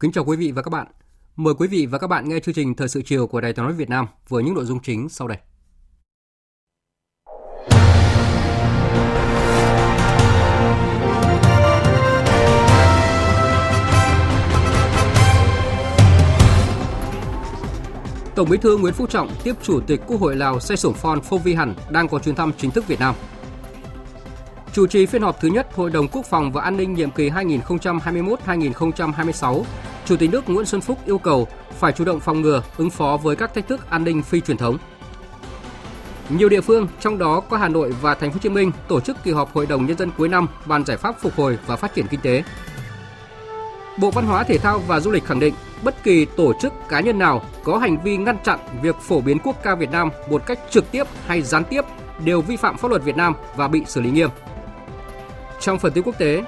Kính chào quý vị và các bạn. Mời quý vị và các bạn nghe chương trình Thời sự chiều của Đài Tiếng nói Việt Nam với những nội dung chính sau đây. Tổng Bí thư Nguyễn Phú Trọng tiếp Chủ tịch Quốc hội Lào Say Sổng Phon Phong Vi Hẳn đang có chuyến thăm chính thức Việt Nam. Chủ trì phiên họp thứ nhất Hội đồng Quốc phòng và An ninh nhiệm kỳ 2021-2026, Chủ tịch nước Nguyễn Xuân Phúc yêu cầu phải chủ động phòng ngừa, ứng phó với các thách thức an ninh phi truyền thống. Nhiều địa phương, trong đó có Hà Nội và Thành phố Hồ Chí Minh tổ chức kỳ họp Hội đồng nhân dân cuối năm bàn giải pháp phục hồi và phát triển kinh tế. Bộ Văn hóa Thể thao và Du lịch khẳng định bất kỳ tổ chức cá nhân nào có hành vi ngăn chặn việc phổ biến quốc ca Việt Nam một cách trực tiếp hay gián tiếp đều vi phạm pháp luật Việt Nam và bị xử lý nghiêm. Trong phần tin quốc tế,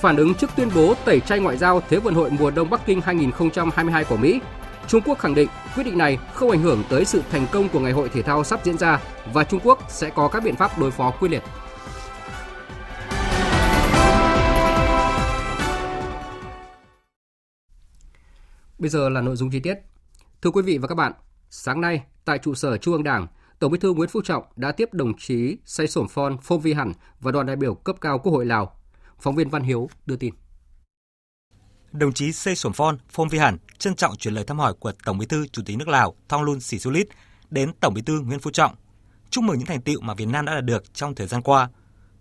phản ứng trước tuyên bố tẩy chay ngoại giao Thế vận hội mùa đông Bắc Kinh 2022 của Mỹ, Trung Quốc khẳng định quyết định này không ảnh hưởng tới sự thành công của ngày hội thể thao sắp diễn ra và Trung Quốc sẽ có các biện pháp đối phó quyết liệt. Bây giờ là nội dung chi tiết. Thưa quý vị và các bạn, sáng nay tại trụ sở Trung ương Đảng, Tổng Bí thư Nguyễn Phú Trọng đã tiếp đồng chí Say Sổm Phon Phong Vi Hẳn và đoàn đại biểu cấp cao Quốc hội Lào. Phóng viên Văn Hiếu đưa tin. Đồng chí Say Sổm Phon Phong Vi Hẳn trân trọng chuyển lời thăm hỏi của Tổng Bí thư Chủ tịch nước Lào Thongloun Sisoulith đến Tổng Bí thư Nguyễn Phú Trọng, chúc mừng những thành tựu mà Việt Nam đã đạt được trong thời gian qua,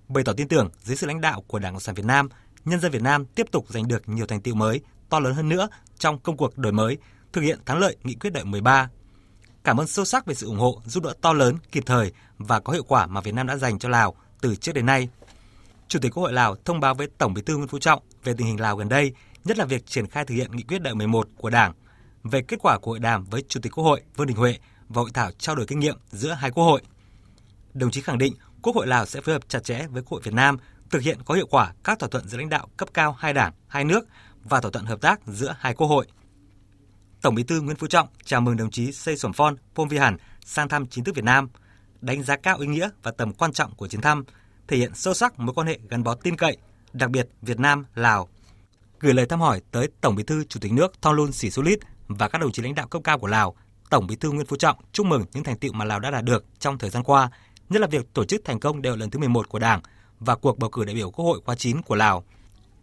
bày tỏ tin tưởng dưới sự lãnh đạo của Đảng Cộng sản Việt Nam, nhân dân Việt Nam tiếp tục giành được nhiều thành tựu mới, to lớn hơn nữa trong công cuộc đổi mới, thực hiện thắng lợi nghị quyết đại 13 cảm ơn sâu sắc về sự ủng hộ, giúp đỡ to lớn, kịp thời và có hiệu quả mà Việt Nam đã dành cho Lào từ trước đến nay. Chủ tịch Quốc hội Lào thông báo với Tổng Bí thư Nguyễn Phú Trọng về tình hình Lào gần đây, nhất là việc triển khai thực hiện nghị quyết đại 11 của Đảng, về kết quả của hội đàm với Chủ tịch Quốc hội Vương Đình Huệ và hội thảo trao đổi kinh nghiệm giữa hai quốc hội. Đồng chí khẳng định Quốc hội Lào sẽ phối hợp chặt chẽ với Quốc hội Việt Nam thực hiện có hiệu quả các thỏa thuận giữa lãnh đạo cấp cao hai đảng, hai nước và thỏa thuận hợp tác giữa hai quốc hội. Tổng Bí thư Nguyễn Phú Trọng chào mừng đồng chí Say Sổm Phon Phong Vi Hàn sang thăm chính thức Việt Nam, đánh giá cao ý nghĩa và tầm quan trọng của chuyến thăm, thể hiện sâu sắc mối quan hệ gắn bó tin cậy, đặc biệt Việt Nam Lào. Gửi lời thăm hỏi tới Tổng Bí thư Chủ tịch nước Thonglun Sisoulith và các đồng chí lãnh đạo cấp cao của Lào, Tổng Bí thư Nguyễn Phú Trọng chúc mừng những thành tựu mà Lào đã đạt được trong thời gian qua, nhất là việc tổ chức thành công đại hội lần thứ 11 của Đảng và cuộc bầu cử đại biểu Quốc hội khóa 9 của Lào.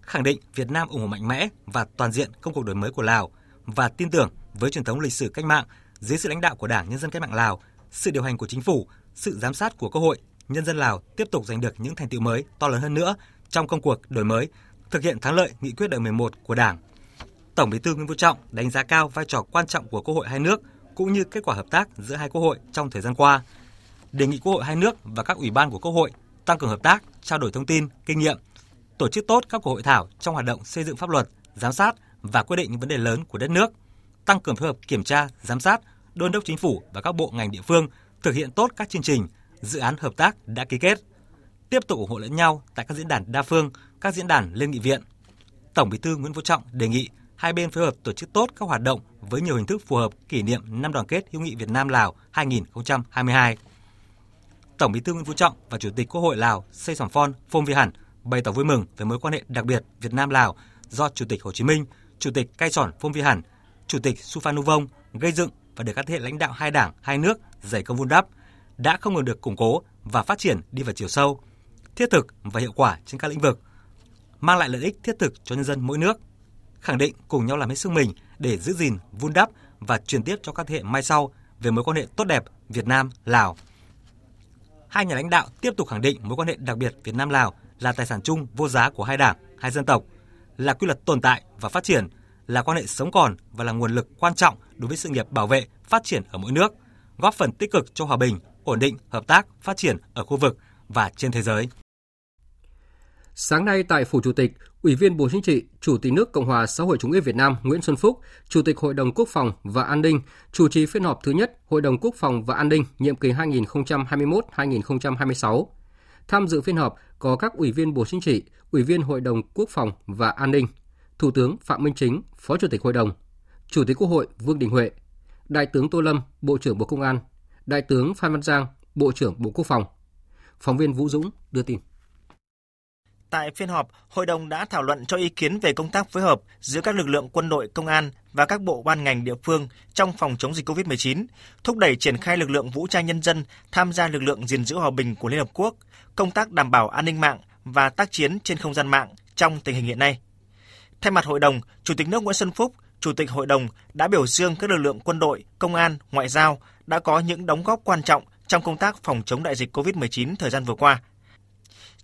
Khẳng định Việt Nam ủng hộ mạnh mẽ và toàn diện công cuộc đổi mới của Lào và tin tưởng với truyền thống lịch sử cách mạng, dưới sự lãnh đạo của Đảng Nhân dân Cách mạng Lào, sự điều hành của chính phủ, sự giám sát của Quốc hội, nhân dân Lào tiếp tục giành được những thành tựu mới to lớn hơn nữa trong công cuộc đổi mới, thực hiện thắng lợi nghị quyết đại 11 của Đảng. Tổng Bí thư Nguyễn Phú Trọng đánh giá cao vai trò quan trọng của Quốc hội hai nước cũng như kết quả hợp tác giữa hai quốc hội trong thời gian qua. Đề nghị Quốc hội hai nước và các ủy ban của Quốc hội tăng cường hợp tác, trao đổi thông tin, kinh nghiệm, tổ chức tốt các cuộc hội thảo trong hoạt động xây dựng pháp luật, giám sát và quyết định những vấn đề lớn của đất nước, tăng cường phối hợp kiểm tra, giám sát, đôn đốc chính phủ và các bộ ngành địa phương thực hiện tốt các chương trình, dự án hợp tác đã ký kết, tiếp tục ủng hộ lẫn nhau tại các diễn đàn đa phương, các diễn đàn liên nghị viện. Tổng Bí thư Nguyễn Phú Trọng đề nghị hai bên phối hợp tổ chức tốt các hoạt động với nhiều hình thức phù hợp kỷ niệm năm đoàn kết hữu nghị Việt Nam Lào 2022. Tổng Bí thư Nguyễn Phú Trọng và Chủ tịch Quốc hội Lào Say Sỏm Phon Phong Vi Hẳn bày tỏ vui mừng về mối quan hệ đặc biệt Việt Nam Lào do Chủ tịch Hồ Chí Minh, Chủ tịch Cai Sòn Phong Vi Hẳn, Chủ tịch Suphanuvong gây dựng và được các thế hệ lãnh đạo hai đảng, hai nước dày công vun đắp đã không ngừng được củng cố và phát triển đi vào chiều sâu, thiết thực và hiệu quả trên các lĩnh vực, mang lại lợi ích thiết thực cho nhân dân mỗi nước, khẳng định cùng nhau làm hết sức mình để giữ gìn, vun đắp và truyền tiếp cho các thế hệ mai sau về mối quan hệ tốt đẹp Việt Nam Lào. Hai nhà lãnh đạo tiếp tục khẳng định mối quan hệ đặc biệt Việt Nam Lào là tài sản chung vô giá của hai đảng, hai dân tộc, là quy luật tồn tại và phát triển, là quan hệ sống còn và là nguồn lực quan trọng đối với sự nghiệp bảo vệ, phát triển ở mỗi nước, góp phần tích cực cho hòa bình, ổn định, hợp tác, phát triển ở khu vực và trên thế giới. Sáng nay tại Phủ Chủ tịch, Ủy viên Bộ Chính trị, Chủ tịch nước Cộng hòa xã hội chủ nghĩa Việt Nam Nguyễn Xuân Phúc, Chủ tịch Hội đồng Quốc phòng và An ninh, chủ trì phiên họp thứ nhất Hội đồng Quốc phòng và An ninh nhiệm kỳ 2021-2026. Tham dự phiên họp có các Ủy viên Bộ Chính trị, Ủy viên Hội đồng Quốc phòng và An ninh, Thủ tướng Phạm Minh Chính, Phó Chủ tịch Hội đồng, Chủ tịch Quốc hội Vương Đình Huệ, Đại tướng Tô Lâm, Bộ trưởng Bộ Công an, Đại tướng Phan Văn Giang, Bộ trưởng Bộ Quốc phòng. Phóng viên Vũ Dũng đưa tin. Tại phiên họp, hội đồng đã thảo luận cho ý kiến về công tác phối hợp giữa các lực lượng quân đội, công an và các bộ ban ngành địa phương trong phòng chống dịch COVID-19, thúc đẩy triển khai lực lượng vũ trang nhân dân tham gia lực lượng gìn giữ hòa bình của Liên Hợp Quốc, công tác đảm bảo an ninh mạng và tác chiến trên không gian mạng trong tình hình hiện nay. Thay mặt hội đồng, Chủ tịch nước Nguyễn Xuân Phúc, Chủ tịch hội đồng đã biểu dương các lực lượng quân đội, công an, ngoại giao đã có những đóng góp quan trọng trong công tác phòng chống đại dịch COVID-19 thời gian vừa qua –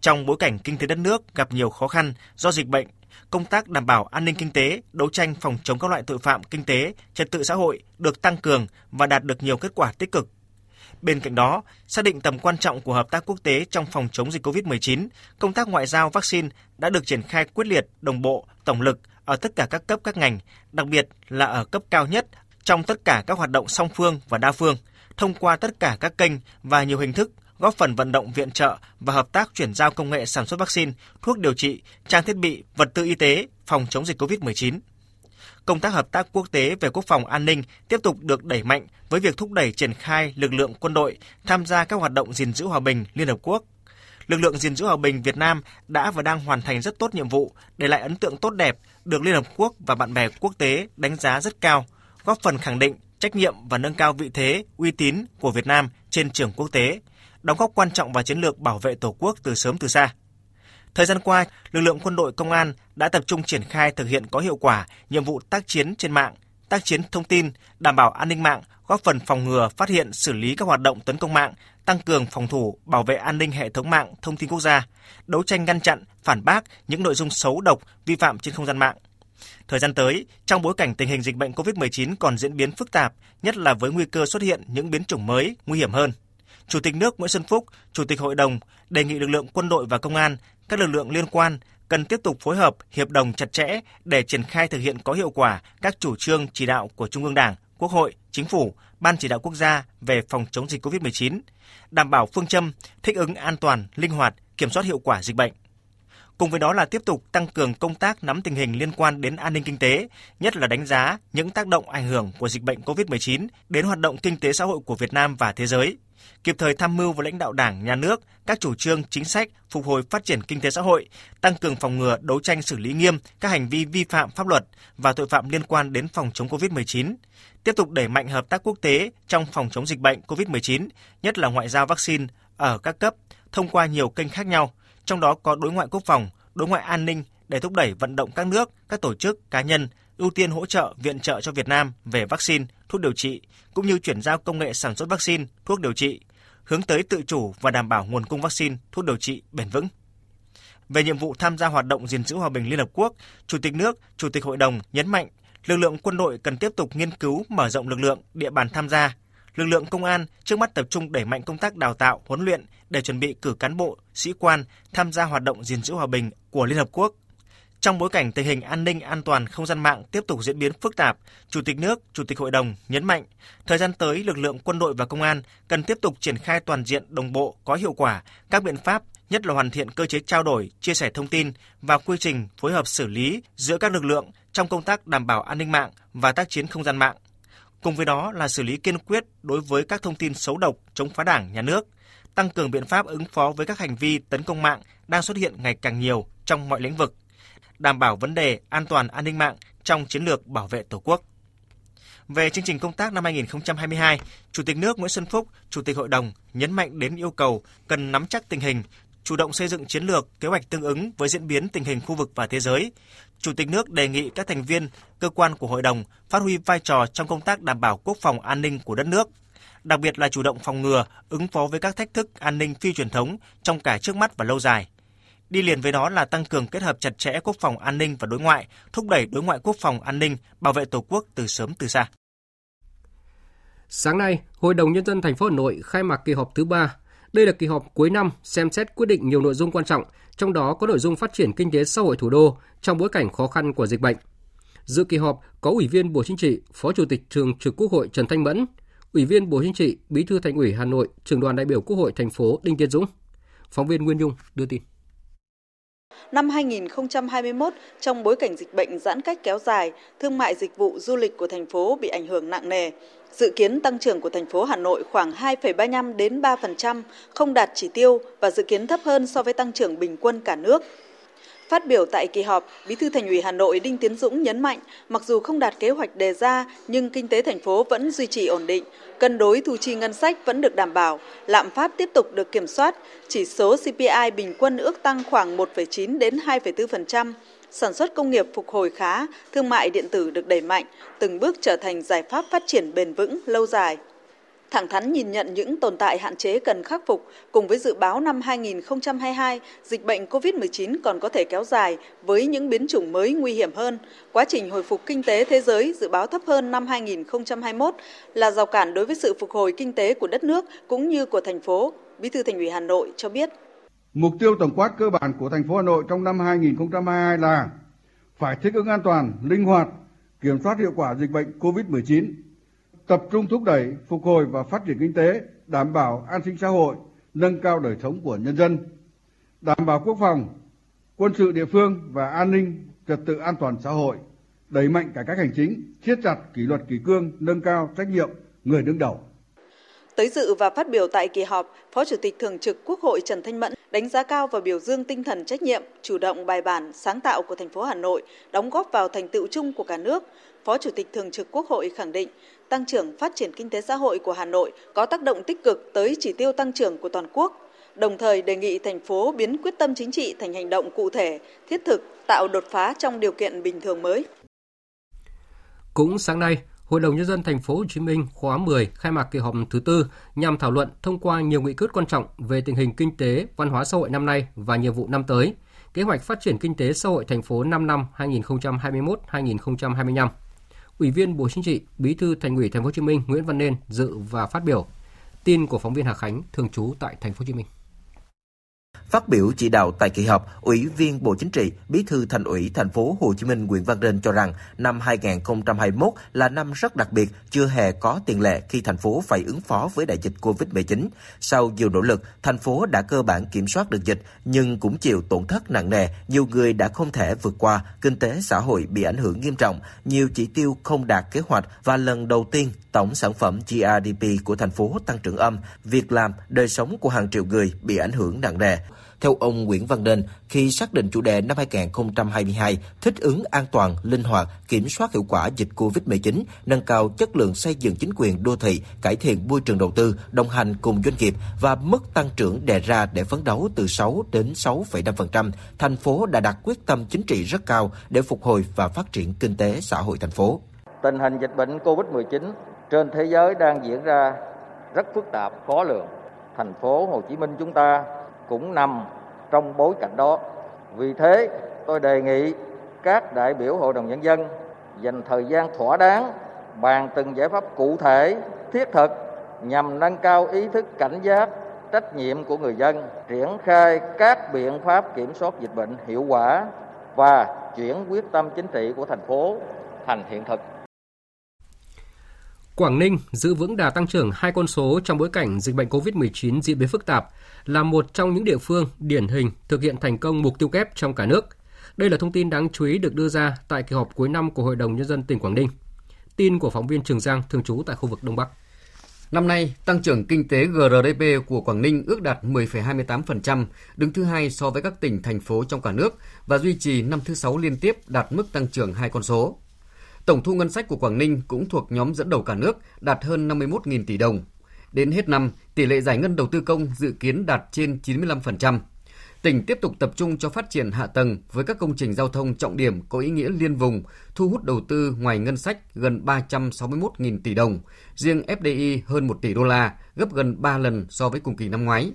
trong bối cảnh kinh tế đất nước gặp nhiều khó khăn do dịch bệnh, công tác đảm bảo an ninh kinh tế, đấu tranh phòng chống các loại tội phạm kinh tế, trật tự xã hội được tăng cường và đạt được nhiều kết quả tích cực. Bên cạnh đó, xác định tầm quan trọng của hợp tác quốc tế trong phòng chống dịch COVID-19, công tác ngoại giao vaccine đã được triển khai quyết liệt, đồng bộ, tổng lực ở tất cả các cấp các ngành, đặc biệt là ở cấp cao nhất trong tất cả các hoạt động song phương và đa phương, thông qua tất cả các kênh và nhiều hình thức góp phần vận động viện trợ và hợp tác chuyển giao công nghệ sản xuất vaccine, thuốc điều trị, trang thiết bị, vật tư y tế phòng chống dịch COVID-19. Công tác hợp tác quốc tế về quốc phòng an ninh tiếp tục được đẩy mạnh với việc thúc đẩy triển khai lực lượng quân đội tham gia các hoạt động gìn giữ hòa bình Liên Hợp Quốc. Lực lượng gìn giữ hòa bình Việt Nam đã và đang hoàn thành rất tốt nhiệm vụ, để lại ấn tượng tốt đẹp, được Liên Hợp Quốc và bạn bè quốc tế đánh giá rất cao, góp phần khẳng định trách nhiệm và nâng cao vị thế, uy tín của Việt Nam trên trường quốc tế, đóng góp quan trọng vào chiến lược bảo vệ Tổ quốc từ sớm từ xa. Thời gian qua, lực lượng quân đội công an đã tập trung triển khai thực hiện có hiệu quả nhiệm vụ tác chiến trên mạng, tác chiến thông tin, đảm bảo an ninh mạng, góp phần phòng ngừa, phát hiện, xử lý các hoạt động tấn công mạng, tăng cường phòng thủ, bảo vệ an ninh hệ thống mạng, thông tin quốc gia, đấu tranh ngăn chặn, phản bác những nội dung xấu độc, vi phạm trên không gian mạng. Thời gian tới, trong bối cảnh tình hình dịch bệnh COVID-19 còn diễn biến phức tạp, nhất là với nguy cơ xuất hiện những biến chủng mới, nguy hiểm hơn – Chủ tịch nước Nguyễn Xuân Phúc, Chủ tịch Hội đồng đề nghị lực lượng quân đội và công an, các lực lượng liên quan cần tiếp tục phối hợp, hiệp đồng chặt chẽ để triển khai thực hiện có hiệu quả các chủ trương chỉ đạo của Trung ương Đảng, Quốc hội, Chính phủ, Ban chỉ đạo quốc gia về phòng chống dịch COVID-19, đảm bảo phương châm thích ứng an toàn, linh hoạt, kiểm soát hiệu quả dịch bệnh. Cùng với đó là tiếp tục tăng cường công tác nắm tình hình liên quan đến an ninh kinh tế, nhất là đánh giá những tác động ảnh hưởng của dịch bệnh COVID-19 đến hoạt động kinh tế xã hội của Việt Nam và thế giới, kịp thời tham mưu với lãnh đạo Đảng, Nhà nước các chủ trương, chính sách phục hồi phát triển kinh tế xã hội, tăng cường phòng ngừa, đấu tranh xử lý nghiêm các hành vi vi phạm pháp luật và tội phạm liên quan đến phòng chống COVID-19, tiếp tục đẩy mạnh hợp tác quốc tế trong phòng chống dịch bệnh COVID-19, nhất là ngoại giao vaccine ở các cấp thông qua nhiều kênh khác nhau, trong đó có đối ngoại quốc phòng, đối ngoại an ninh để thúc đẩy vận động các nước, các tổ chức, cá nhân ưu tiên hỗ trợ viện trợ cho Việt Nam về vaccine, thuốc điều trị cũng như chuyển giao công nghệ sản xuất vaccine, thuốc điều trị, hướng tới tự chủ và đảm bảo nguồn cung vaccine, thuốc điều trị bền vững. Về nhiệm vụ tham gia hoạt động gìn giữ hòa bình Liên Hợp Quốc, Chủ tịch nước, Chủ tịch Hội đồng nhấn mạnh lực lượng quân đội cần tiếp tục nghiên cứu mở rộng lực lượng, địa bàn tham gia. Lực lượng công an trước mắt tập trung đẩy mạnh công tác đào tạo, huấn luyện để chuẩn bị cử cán bộ, sĩ quan tham gia hoạt động gìn giữ hòa bình của Liên Hợp Quốc trong bối cảnh tình hình an ninh an toàn không gian mạng tiếp tục diễn biến phức tạp, Chủ tịch nước, Chủ tịch Hội đồng nhấn mạnh, thời gian tới lực lượng quân đội và công an cần tiếp tục triển khai toàn diện đồng bộ có hiệu quả các biện pháp nhất là hoàn thiện cơ chế trao đổi, chia sẻ thông tin và quy trình phối hợp xử lý giữa các lực lượng trong công tác đảm bảo an ninh mạng và tác chiến không gian mạng. Cùng với đó là xử lý kiên quyết đối với các thông tin xấu độc chống phá Đảng, nhà nước, tăng cường biện pháp ứng phó với các hành vi tấn công mạng đang xuất hiện ngày càng nhiều trong mọi lĩnh vực đảm bảo vấn đề an toàn an ninh mạng trong chiến lược bảo vệ Tổ quốc. Về chương trình công tác năm 2022, Chủ tịch nước Nguyễn Xuân Phúc, Chủ tịch Hội đồng nhấn mạnh đến yêu cầu cần nắm chắc tình hình, chủ động xây dựng chiến lược, kế hoạch tương ứng với diễn biến tình hình khu vực và thế giới. Chủ tịch nước đề nghị các thành viên, cơ quan của hội đồng phát huy vai trò trong công tác đảm bảo quốc phòng an ninh của đất nước, đặc biệt là chủ động phòng ngừa, ứng phó với các thách thức an ninh phi truyền thống trong cả trước mắt và lâu dài Đi liền với đó là tăng cường kết hợp chặt chẽ quốc phòng an ninh và đối ngoại, thúc đẩy đối ngoại quốc phòng an ninh, bảo vệ Tổ quốc từ sớm từ xa. Sáng nay, Hội đồng nhân dân thành phố Hà Nội khai mạc kỳ họp thứ 3. Đây là kỳ họp cuối năm xem xét quyết định nhiều nội dung quan trọng, trong đó có nội dung phát triển kinh tế xã hội thủ đô trong bối cảnh khó khăn của dịch bệnh. Dự kỳ họp có Ủy viên Bộ Chính trị, Phó Chủ tịch Thường trực Quốc hội Trần Thanh Mẫn, Ủy viên Bộ Chính trị, Bí thư Thành ủy Hà Nội, Trưởng đoàn đại biểu Quốc hội thành phố Đinh Tiến Dũng. Phóng viên Nguyên Nhung đưa tin. Năm 2021, trong bối cảnh dịch bệnh giãn cách kéo dài, thương mại dịch vụ du lịch của thành phố bị ảnh hưởng nặng nề. Dự kiến tăng trưởng của thành phố Hà Nội khoảng 2,35 đến 3%, không đạt chỉ tiêu và dự kiến thấp hơn so với tăng trưởng bình quân cả nước. Phát biểu tại kỳ họp, Bí thư Thành ủy Hà Nội Đinh Tiến Dũng nhấn mạnh, mặc dù không đạt kế hoạch đề ra, nhưng kinh tế thành phố vẫn duy trì ổn định, cân đối thu chi ngân sách vẫn được đảm bảo, lạm phát tiếp tục được kiểm soát, chỉ số CPI bình quân ước tăng khoảng 1,9 đến 2,4%, sản xuất công nghiệp phục hồi khá, thương mại điện tử được đẩy mạnh, từng bước trở thành giải pháp phát triển bền vững lâu dài thẳng thắn nhìn nhận những tồn tại hạn chế cần khắc phục cùng với dự báo năm 2022, dịch bệnh COVID-19 còn có thể kéo dài với những biến chủng mới nguy hiểm hơn. Quá trình hồi phục kinh tế thế giới dự báo thấp hơn năm 2021 là rào cản đối với sự phục hồi kinh tế của đất nước cũng như của thành phố. Bí thư Thành ủy Hà Nội cho biết. Mục tiêu tổng quát cơ bản của thành phố Hà Nội trong năm 2022 là phải thích ứng an toàn, linh hoạt, kiểm soát hiệu quả dịch bệnh COVID-19 tập trung thúc đẩy phục hồi và phát triển kinh tế, đảm bảo an sinh xã hội, nâng cao đời sống của nhân dân, đảm bảo quốc phòng, quân sự địa phương và an ninh trật tự an toàn xã hội, đẩy mạnh cải cách hành chính, siết chặt kỷ luật kỷ cương, nâng cao trách nhiệm người đứng đầu. Tới dự và phát biểu tại kỳ họp, Phó Chủ tịch Thường trực Quốc hội Trần Thanh Mẫn đánh giá cao và biểu dương tinh thần trách nhiệm, chủ động bài bản, sáng tạo của thành phố Hà Nội, đóng góp vào thành tựu chung của cả nước. Phó Chủ tịch Thường trực Quốc hội khẳng định, tăng trưởng phát triển kinh tế xã hội của Hà Nội có tác động tích cực tới chỉ tiêu tăng trưởng của toàn quốc, đồng thời đề nghị thành phố biến quyết tâm chính trị thành hành động cụ thể, thiết thực, tạo đột phá trong điều kiện bình thường mới. Cũng sáng nay, Hội đồng nhân dân thành phố Hồ Chí Minh khóa 10 khai mạc kỳ họp thứ tư nhằm thảo luận thông qua nhiều nghị quyết quan trọng về tình hình kinh tế, văn hóa xã hội năm nay và nhiệm vụ năm tới, kế hoạch phát triển kinh tế xã hội thành phố 5 năm 2021-2025. Ủy viên Bộ Chính trị, Bí thư Thành ủy Thành phố Hồ Chí Minh Nguyễn Văn Nên dự và phát biểu. Tin của phóng viên Hà Khánh thường trú tại Thành phố Hồ Chí Minh. Phát biểu chỉ đạo tại kỳ họp, Ủy viên Bộ Chính trị, Bí thư Thành ủy Thành phố Hồ Chí Minh Nguyễn Văn Nên cho rằng năm 2021 là năm rất đặc biệt, chưa hề có tiền lệ khi thành phố phải ứng phó với đại dịch Covid-19. Sau nhiều nỗ lực, thành phố đã cơ bản kiểm soát được dịch nhưng cũng chịu tổn thất nặng nề, nhiều người đã không thể vượt qua, kinh tế xã hội bị ảnh hưởng nghiêm trọng, nhiều chỉ tiêu không đạt kế hoạch và lần đầu tiên tổng sản phẩm GRDP của thành phố tăng trưởng âm, việc làm, đời sống của hàng triệu người bị ảnh hưởng nặng nề. Theo ông Nguyễn Văn Nên, khi xác định chủ đề năm 2022 thích ứng an toàn, linh hoạt, kiểm soát hiệu quả dịch COVID-19, nâng cao chất lượng xây dựng chính quyền đô thị, cải thiện môi trường đầu tư, đồng hành cùng doanh nghiệp và mức tăng trưởng đề ra để phấn đấu từ 6 đến 6,5%, thành phố đã đặt quyết tâm chính trị rất cao để phục hồi và phát triển kinh tế xã hội thành phố. Tình hình dịch bệnh COVID-19 trên thế giới đang diễn ra rất phức tạp, khó lường. Thành phố Hồ Chí Minh chúng ta cũng nằm trong bối cảnh đó. Vì thế, tôi đề nghị các đại biểu Hội đồng Nhân dân dành thời gian thỏa đáng bàn từng giải pháp cụ thể, thiết thực nhằm nâng cao ý thức cảnh giác, trách nhiệm của người dân, triển khai các biện pháp kiểm soát dịch bệnh hiệu quả và chuyển quyết tâm chính trị của thành phố thành hiện thực. Quảng Ninh giữ vững đà tăng trưởng hai con số trong bối cảnh dịch bệnh COVID-19 diễn biến phức tạp, là một trong những địa phương điển hình thực hiện thành công mục tiêu kép trong cả nước. Đây là thông tin đáng chú ý được đưa ra tại kỳ họp cuối năm của Hội đồng Nhân dân tỉnh Quảng Ninh. Tin của phóng viên Trường Giang thường trú tại khu vực Đông Bắc. Năm nay, tăng trưởng kinh tế GRDP của Quảng Ninh ước đạt 10,28%, đứng thứ hai so với các tỉnh, thành phố trong cả nước và duy trì năm thứ sáu liên tiếp đạt mức tăng trưởng hai con số. Tổng thu ngân sách của Quảng Ninh cũng thuộc nhóm dẫn đầu cả nước, đạt hơn 51.000 tỷ đồng. Đến hết năm, tỷ lệ giải ngân đầu tư công dự kiến đạt trên 95%. Tỉnh tiếp tục tập trung cho phát triển hạ tầng với các công trình giao thông trọng điểm có ý nghĩa liên vùng, thu hút đầu tư ngoài ngân sách gần 361.000 tỷ đồng, riêng FDI hơn 1 tỷ đô la, gấp gần 3 lần so với cùng kỳ năm ngoái.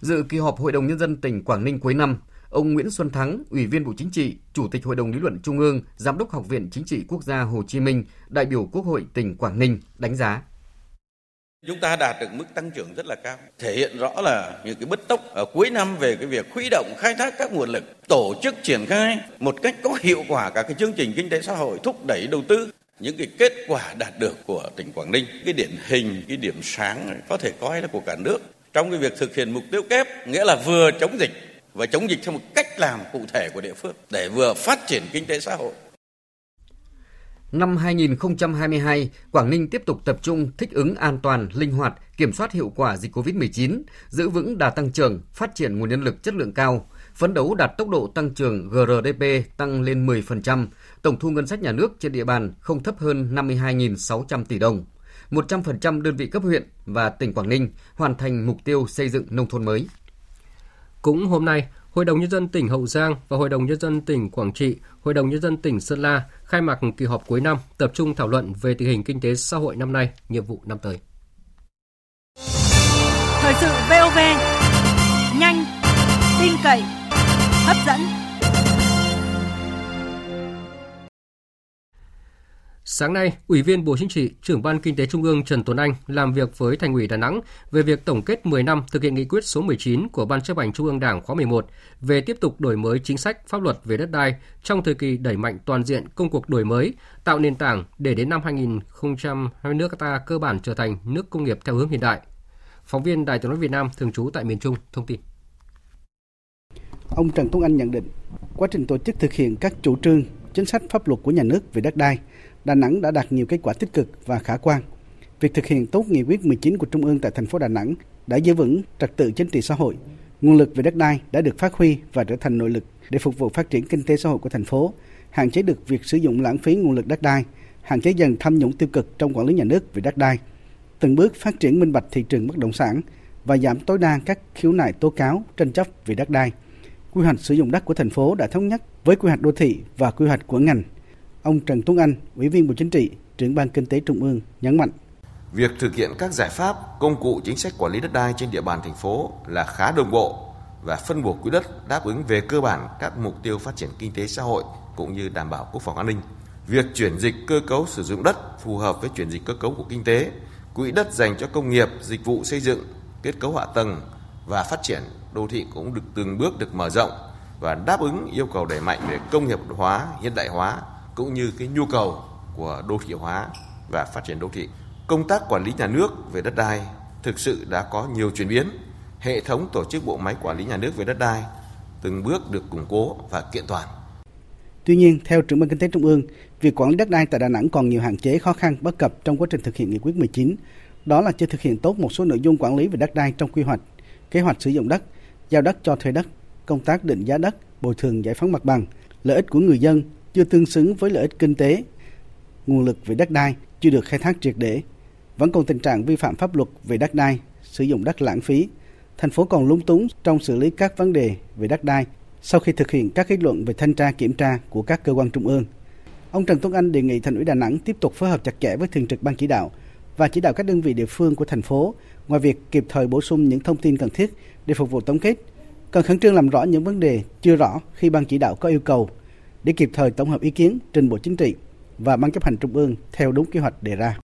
Dự kỳ họp Hội đồng Nhân dân tỉnh Quảng Ninh cuối năm, ông Nguyễn Xuân Thắng, Ủy viên Bộ Chính trị, Chủ tịch Hội đồng lý luận Trung ương, Giám đốc Học viện Chính trị Quốc gia Hồ Chí Minh, đại biểu Quốc hội tỉnh Quảng Ninh đánh giá. Chúng ta đạt được mức tăng trưởng rất là cao, thể hiện rõ là những cái bứt tốc ở cuối năm về cái việc khuy động khai thác các nguồn lực, tổ chức triển khai một cách có hiệu quả các cái chương trình kinh tế xã hội thúc đẩy đầu tư những cái kết quả đạt được của tỉnh Quảng Ninh, cái điển hình, cái điểm sáng có thể coi là của cả nước trong cái việc thực hiện mục tiêu kép, nghĩa là vừa chống dịch và chống dịch theo một cách làm cụ thể của địa phương để vừa phát triển kinh tế xã hội. Năm 2022, Quảng Ninh tiếp tục tập trung thích ứng an toàn, linh hoạt, kiểm soát hiệu quả dịch COVID-19, giữ vững đà tăng trưởng, phát triển nguồn nhân lực chất lượng cao, phấn đấu đạt tốc độ tăng trưởng GRDP tăng lên 10%, tổng thu ngân sách nhà nước trên địa bàn không thấp hơn 52.600 tỷ đồng. 100% đơn vị cấp huyện và tỉnh Quảng Ninh hoàn thành mục tiêu xây dựng nông thôn mới. Cũng hôm nay, Hội đồng Nhân dân tỉnh Hậu Giang và Hội đồng Nhân dân tỉnh Quảng Trị, Hội đồng Nhân dân tỉnh Sơn La khai mạc kỳ họp cuối năm tập trung thảo luận về tình hình kinh tế xã hội năm nay, nhiệm vụ năm tới. Thời sự VOV, nhanh, tin cậy, hấp dẫn. Sáng nay, Ủy viên Bộ Chính trị, trưởng Ban Kinh tế Trung ương Trần Tuấn Anh làm việc với Thành ủy Đà Nẵng về việc tổng kết 10 năm thực hiện nghị quyết số 19 của Ban chấp hành Trung ương Đảng khóa 11 về tiếp tục đổi mới chính sách pháp luật về đất đai trong thời kỳ đẩy mạnh toàn diện công cuộc đổi mới, tạo nền tảng để đến năm 2020 nước ta cơ bản trở thành nước công nghiệp theo hướng hiện đại. Phóng viên Đài tiếng nói Việt Nam thường trú tại miền Trung thông tin. Ông Trần Tuấn Anh nhận định, quá trình tổ chức thực hiện các chủ trương, chính sách pháp luật của nhà nước về đất đai – Đà Nẵng đã đạt nhiều kết quả tích cực và khả quan. Việc thực hiện tốt nghị quyết 19 của Trung ương tại thành phố Đà Nẵng đã giữ vững trật tự chính trị xã hội. Nguồn lực về đất đai đã được phát huy và trở thành nội lực để phục vụ phát triển kinh tế xã hội của thành phố, hạn chế được việc sử dụng lãng phí nguồn lực đất đai, hạn chế dần tham nhũng tiêu cực trong quản lý nhà nước về đất đai, từng bước phát triển minh bạch thị trường bất động sản và giảm tối đa các khiếu nại tố cáo tranh chấp về đất đai. Quy hoạch sử dụng đất của thành phố đã thống nhất với quy hoạch đô thị và quy hoạch của ngành Ông Trần Tuấn Anh, Ủy viên Bộ Chính trị, trưởng ban Kinh tế Trung ương nhấn mạnh. Việc thực hiện các giải pháp, công cụ chính sách quản lý đất đai trên địa bàn thành phố là khá đồng bộ và phân bổ quỹ đất đáp ứng về cơ bản các mục tiêu phát triển kinh tế xã hội cũng như đảm bảo quốc phòng an ninh. Việc chuyển dịch cơ cấu sử dụng đất phù hợp với chuyển dịch cơ cấu của kinh tế, quỹ đất dành cho công nghiệp, dịch vụ xây dựng, kết cấu hạ tầng và phát triển đô thị cũng được từng bước được mở rộng và đáp ứng yêu cầu đẩy mạnh về công nghiệp hóa, hiện đại hóa, cũng như cái nhu cầu của đô thị hóa và phát triển đô thị. Công tác quản lý nhà nước về đất đai thực sự đã có nhiều chuyển biến. Hệ thống tổ chức bộ máy quản lý nhà nước về đất đai từng bước được củng cố và kiện toàn. Tuy nhiên, theo trưởng ban kinh tế trung ương, việc quản lý đất đai tại Đà Nẵng còn nhiều hạn chế khó khăn bất cập trong quá trình thực hiện nghị quyết 19. Đó là chưa thực hiện tốt một số nội dung quản lý về đất đai trong quy hoạch, kế hoạch sử dụng đất, giao đất cho thuê đất, công tác định giá đất, bồi thường giải phóng mặt bằng, lợi ích của người dân chưa tương xứng với lợi ích kinh tế, nguồn lực về đất đai chưa được khai thác triệt để, vẫn còn tình trạng vi phạm pháp luật về đất đai, sử dụng đất lãng phí. Thành phố còn lúng túng trong xử lý các vấn đề về đất đai sau khi thực hiện các kết luận về thanh tra kiểm tra của các cơ quan trung ương. Ông Trần Tuấn Anh đề nghị Thành ủy Đà Nẵng tiếp tục phối hợp chặt chẽ với thường trực ban chỉ đạo và chỉ đạo các đơn vị địa phương của thành phố ngoài việc kịp thời bổ sung những thông tin cần thiết để phục vụ tổng kết, cần khẩn trương làm rõ những vấn đề chưa rõ khi ban chỉ đạo có yêu cầu để kịp thời tổng hợp ý kiến trình Bộ Chính trị và Ban chấp hành Trung ương theo đúng kế hoạch đề ra.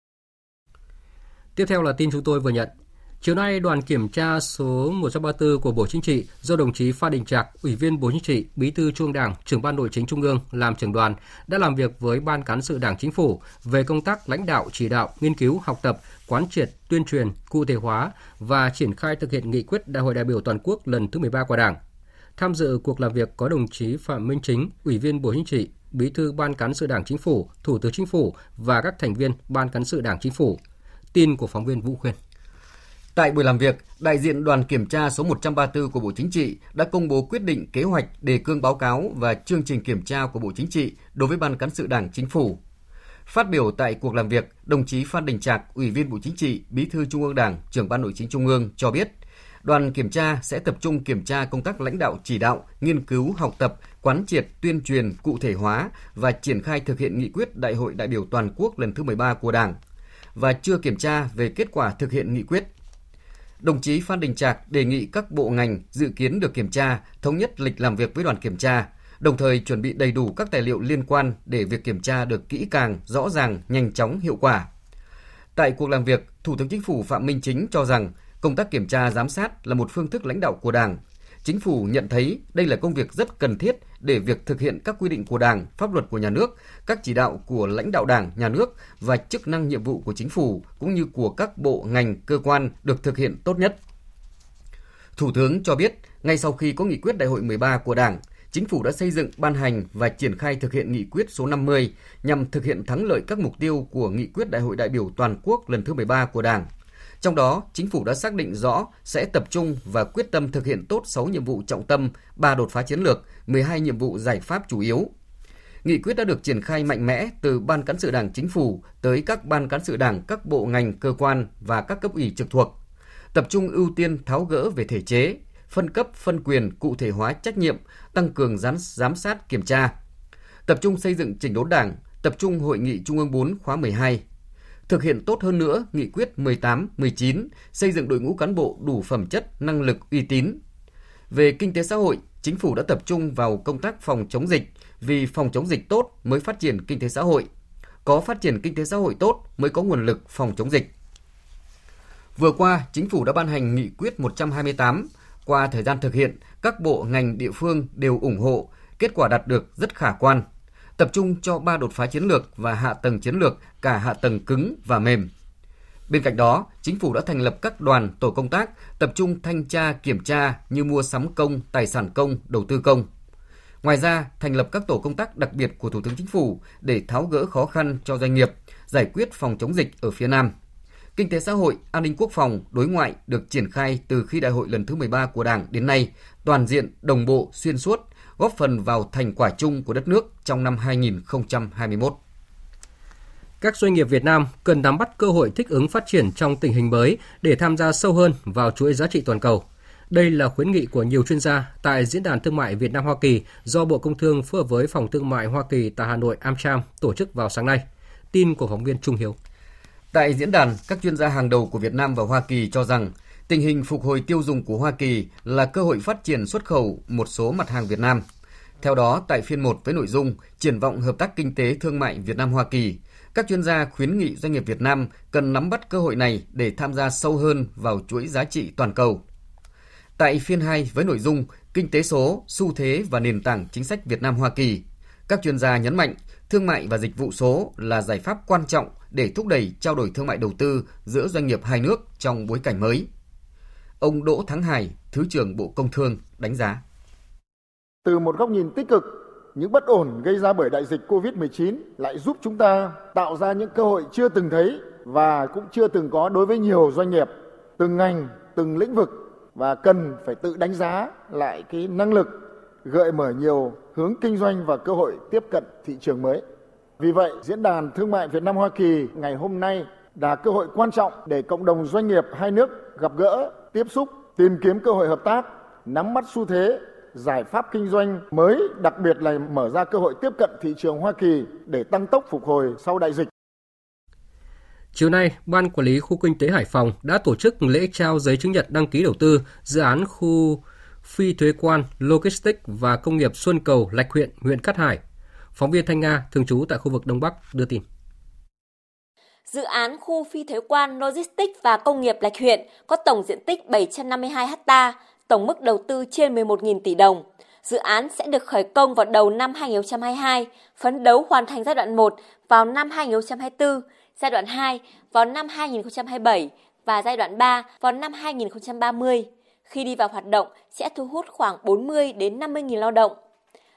Tiếp theo là tin chúng tôi vừa nhận. Chiều nay, đoàn kiểm tra số 134 của Bộ Chính trị do đồng chí Phan Đình Trạc, Ủy viên Bộ Chính trị, Bí thư Trung Đảng, trưởng ban nội chính Trung ương làm trưởng đoàn đã làm việc với Ban cán sự Đảng Chính phủ về công tác lãnh đạo, chỉ đạo, nghiên cứu, học tập, quán triệt, tuyên truyền, cụ thể hóa và triển khai thực hiện nghị quyết Đại hội đại biểu toàn quốc lần thứ 13 của Đảng Tham dự cuộc làm việc có đồng chí Phạm Minh Chính, Ủy viên Bộ Chính trị, Bí thư Ban cán sự Đảng Chính phủ, Thủ tướng Chính phủ và các thành viên Ban cán sự Đảng Chính phủ. Tin của phóng viên Vũ Khuyên. Tại buổi làm việc, đại diện đoàn kiểm tra số 134 của Bộ Chính trị đã công bố quyết định kế hoạch đề cương báo cáo và chương trình kiểm tra của Bộ Chính trị đối với Ban cán sự Đảng Chính phủ. Phát biểu tại cuộc làm việc, đồng chí Phan Đình Trạc, Ủy viên Bộ Chính trị, Bí thư Trung ương Đảng, trưởng Ban Nội chính Trung ương cho biết, Đoàn kiểm tra sẽ tập trung kiểm tra công tác lãnh đạo chỉ đạo, nghiên cứu, học tập, quán triệt, tuyên truyền, cụ thể hóa và triển khai thực hiện nghị quyết Đại hội đại biểu toàn quốc lần thứ 13 của Đảng và chưa kiểm tra về kết quả thực hiện nghị quyết. Đồng chí Phan Đình Trạc đề nghị các bộ ngành dự kiến được kiểm tra, thống nhất lịch làm việc với đoàn kiểm tra, đồng thời chuẩn bị đầy đủ các tài liệu liên quan để việc kiểm tra được kỹ càng, rõ ràng, nhanh chóng, hiệu quả. Tại cuộc làm việc, Thủ tướng Chính phủ Phạm Minh Chính cho rằng công tác kiểm tra giám sát là một phương thức lãnh đạo của Đảng. Chính phủ nhận thấy đây là công việc rất cần thiết để việc thực hiện các quy định của Đảng, pháp luật của nhà nước, các chỉ đạo của lãnh đạo Đảng, nhà nước và chức năng nhiệm vụ của chính phủ cũng như của các bộ ngành, cơ quan được thực hiện tốt nhất. Thủ tướng cho biết, ngay sau khi có nghị quyết đại hội 13 của Đảng, Chính phủ đã xây dựng, ban hành và triển khai thực hiện nghị quyết số 50 nhằm thực hiện thắng lợi các mục tiêu của nghị quyết Đại hội đại biểu toàn quốc lần thứ 13 của Đảng. Trong đó, chính phủ đã xác định rõ sẽ tập trung và quyết tâm thực hiện tốt 6 nhiệm vụ trọng tâm, 3 đột phá chiến lược, 12 nhiệm vụ giải pháp chủ yếu. Nghị quyết đã được triển khai mạnh mẽ từ Ban cán sự Đảng Chính phủ tới các ban cán sự Đảng, các bộ ngành, cơ quan và các cấp ủy trực thuộc. Tập trung ưu tiên tháo gỡ về thể chế, phân cấp, phân quyền, cụ thể hóa trách nhiệm, tăng cường giám, giám sát, kiểm tra. Tập trung xây dựng chỉnh đốn đảng, tập trung hội nghị Trung ương 4 khóa 12. Thực hiện tốt hơn nữa nghị quyết 18, 19, xây dựng đội ngũ cán bộ đủ phẩm chất, năng lực, uy tín. Về kinh tế xã hội, chính phủ đã tập trung vào công tác phòng chống dịch, vì phòng chống dịch tốt mới phát triển kinh tế xã hội. Có phát triển kinh tế xã hội tốt mới có nguồn lực phòng chống dịch. Vừa qua, chính phủ đã ban hành nghị quyết 128 qua thời gian thực hiện, các bộ ngành địa phương đều ủng hộ, kết quả đạt được rất khả quan. Tập trung cho ba đột phá chiến lược và hạ tầng chiến lược, cả hạ tầng cứng và mềm. Bên cạnh đó, chính phủ đã thành lập các đoàn tổ công tác tập trung thanh tra kiểm tra như mua sắm công, tài sản công, đầu tư công. Ngoài ra, thành lập các tổ công tác đặc biệt của Thủ tướng Chính phủ để tháo gỡ khó khăn cho doanh nghiệp, giải quyết phòng chống dịch ở phía Nam. Kinh tế xã hội, an ninh quốc phòng, đối ngoại được triển khai từ khi đại hội lần thứ 13 của Đảng đến nay, toàn diện, đồng bộ, xuyên suốt, góp phần vào thành quả chung của đất nước trong năm 2021. Các doanh nghiệp Việt Nam cần nắm bắt cơ hội thích ứng phát triển trong tình hình mới để tham gia sâu hơn vào chuỗi giá trị toàn cầu. Đây là khuyến nghị của nhiều chuyên gia tại Diễn đàn Thương mại Việt Nam Hoa Kỳ do Bộ Công Thương phối hợp với Phòng Thương mại Hoa Kỳ tại Hà Nội AmCham tổ chức vào sáng nay. Tin của phóng viên Trung Hiếu. Tại diễn đàn, các chuyên gia hàng đầu của Việt Nam và Hoa Kỳ cho rằng tình hình phục hồi tiêu dùng của Hoa Kỳ là cơ hội phát triển xuất khẩu một số mặt hàng Việt Nam. Theo đó, tại phiên 1 với nội dung triển vọng hợp tác kinh tế thương mại Việt Nam Hoa Kỳ, các chuyên gia khuyến nghị doanh nghiệp Việt Nam cần nắm bắt cơ hội này để tham gia sâu hơn vào chuỗi giá trị toàn cầu. Tại phiên 2 với nội dung Kinh tế số, xu thế và nền tảng chính sách Việt Nam Hoa Kỳ, các chuyên gia nhấn mạnh thương mại và dịch vụ số là giải pháp quan trọng để thúc đẩy trao đổi thương mại đầu tư giữa doanh nghiệp hai nước trong bối cảnh mới. Ông Đỗ Thắng Hải, Thứ trưởng Bộ Công Thương đánh giá. Từ một góc nhìn tích cực, những bất ổn gây ra bởi đại dịch COVID-19 lại giúp chúng ta tạo ra những cơ hội chưa từng thấy và cũng chưa từng có đối với nhiều doanh nghiệp, từng ngành, từng lĩnh vực và cần phải tự đánh giá lại cái năng lực gợi mở nhiều hướng kinh doanh và cơ hội tiếp cận thị trường mới. Vì vậy, Diễn đàn Thương mại Việt Nam Hoa Kỳ ngày hôm nay là cơ hội quan trọng để cộng đồng doanh nghiệp hai nước gặp gỡ, tiếp xúc, tìm kiếm cơ hội hợp tác, nắm bắt xu thế, giải pháp kinh doanh mới, đặc biệt là mở ra cơ hội tiếp cận thị trường Hoa Kỳ để tăng tốc phục hồi sau đại dịch. Chiều nay, Ban Quản lý Khu Kinh tế Hải Phòng đã tổ chức lễ trao giấy chứng nhận đăng ký đầu tư dự án khu phi thuế quan, logistics và công nghiệp Xuân Cầu, Lạch huyện, huyện Cát Hải. Phóng viên Thanh Nga, thường trú tại khu vực Đông Bắc, đưa tin. Dự án khu phi thuế quan, logistics và công nghiệp Lạch huyện có tổng diện tích 752 ha, tổng mức đầu tư trên 11.000 tỷ đồng. Dự án sẽ được khởi công vào đầu năm 2022, phấn đấu hoàn thành giai đoạn 1 vào năm 2024, giai đoạn 2 vào năm 2027 và giai đoạn 3 vào năm 2030 khi đi vào hoạt động sẽ thu hút khoảng 40 đến 50.000 lao động.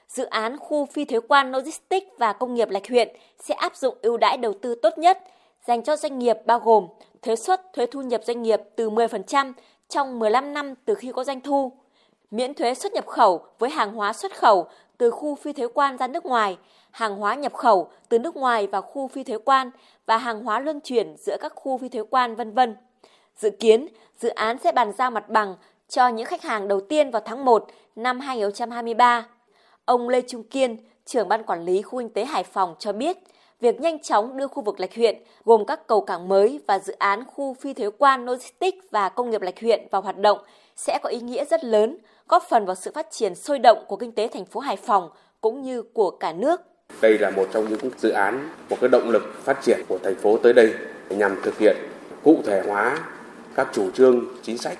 Dự án khu phi thuế quan logistics và công nghiệp Lạch huyện sẽ áp dụng ưu đãi đầu tư tốt nhất dành cho doanh nghiệp bao gồm thuế suất thuế thu nhập doanh nghiệp từ 10% trong 15 năm từ khi có doanh thu, miễn thuế xuất nhập khẩu với hàng hóa xuất khẩu từ khu phi thuế quan ra nước ngoài, hàng hóa nhập khẩu từ nước ngoài vào khu phi thuế quan và hàng hóa luân chuyển giữa các khu phi thuế quan vân vân. Dự kiến, dự án sẽ bàn giao mặt bằng cho những khách hàng đầu tiên vào tháng 1 năm 2023. Ông Lê Trung Kiên, trưởng ban quản lý khu kinh tế Hải Phòng cho biết, việc nhanh chóng đưa khu vực Lạch huyện gồm các cầu cảng mới và dự án khu phi thuế quan logistics và công nghiệp Lạch huyện vào hoạt động sẽ có ý nghĩa rất lớn, góp phần vào sự phát triển sôi động của kinh tế thành phố Hải Phòng cũng như của cả nước. Đây là một trong những dự án, một cái động lực phát triển của thành phố tới đây nhằm thực hiện cụ thể hóa các chủ trương, chính sách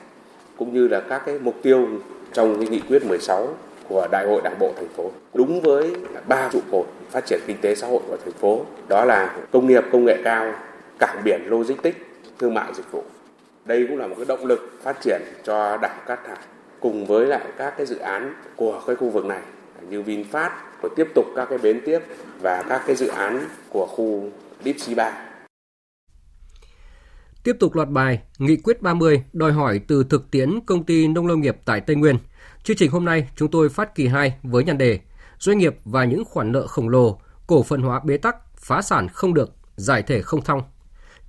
cũng như là các cái mục tiêu trong cái nghị quyết 16 của Đại hội Đảng bộ thành phố. Đúng với ba trụ cột phát triển kinh tế xã hội của thành phố, đó là công nghiệp công nghệ cao, cảng biển logistics, thương mại dịch vụ. Đây cũng là một cái động lực phát triển cho đảo Cát Hải cùng với lại các cái dự án của cái khu vực này như VinFast rồi tiếp tục các cái bến tiếp và các cái dự án của khu Deep Sea 3. Tiếp tục loạt bài, Nghị quyết 30 đòi hỏi từ thực tiễn công ty nông lâm nghiệp tại Tây Nguyên. Chương trình hôm nay chúng tôi phát kỳ 2 với nhan đề Doanh nghiệp và những khoản nợ khổng lồ, cổ phần hóa bế tắc, phá sản không được, giải thể không thông.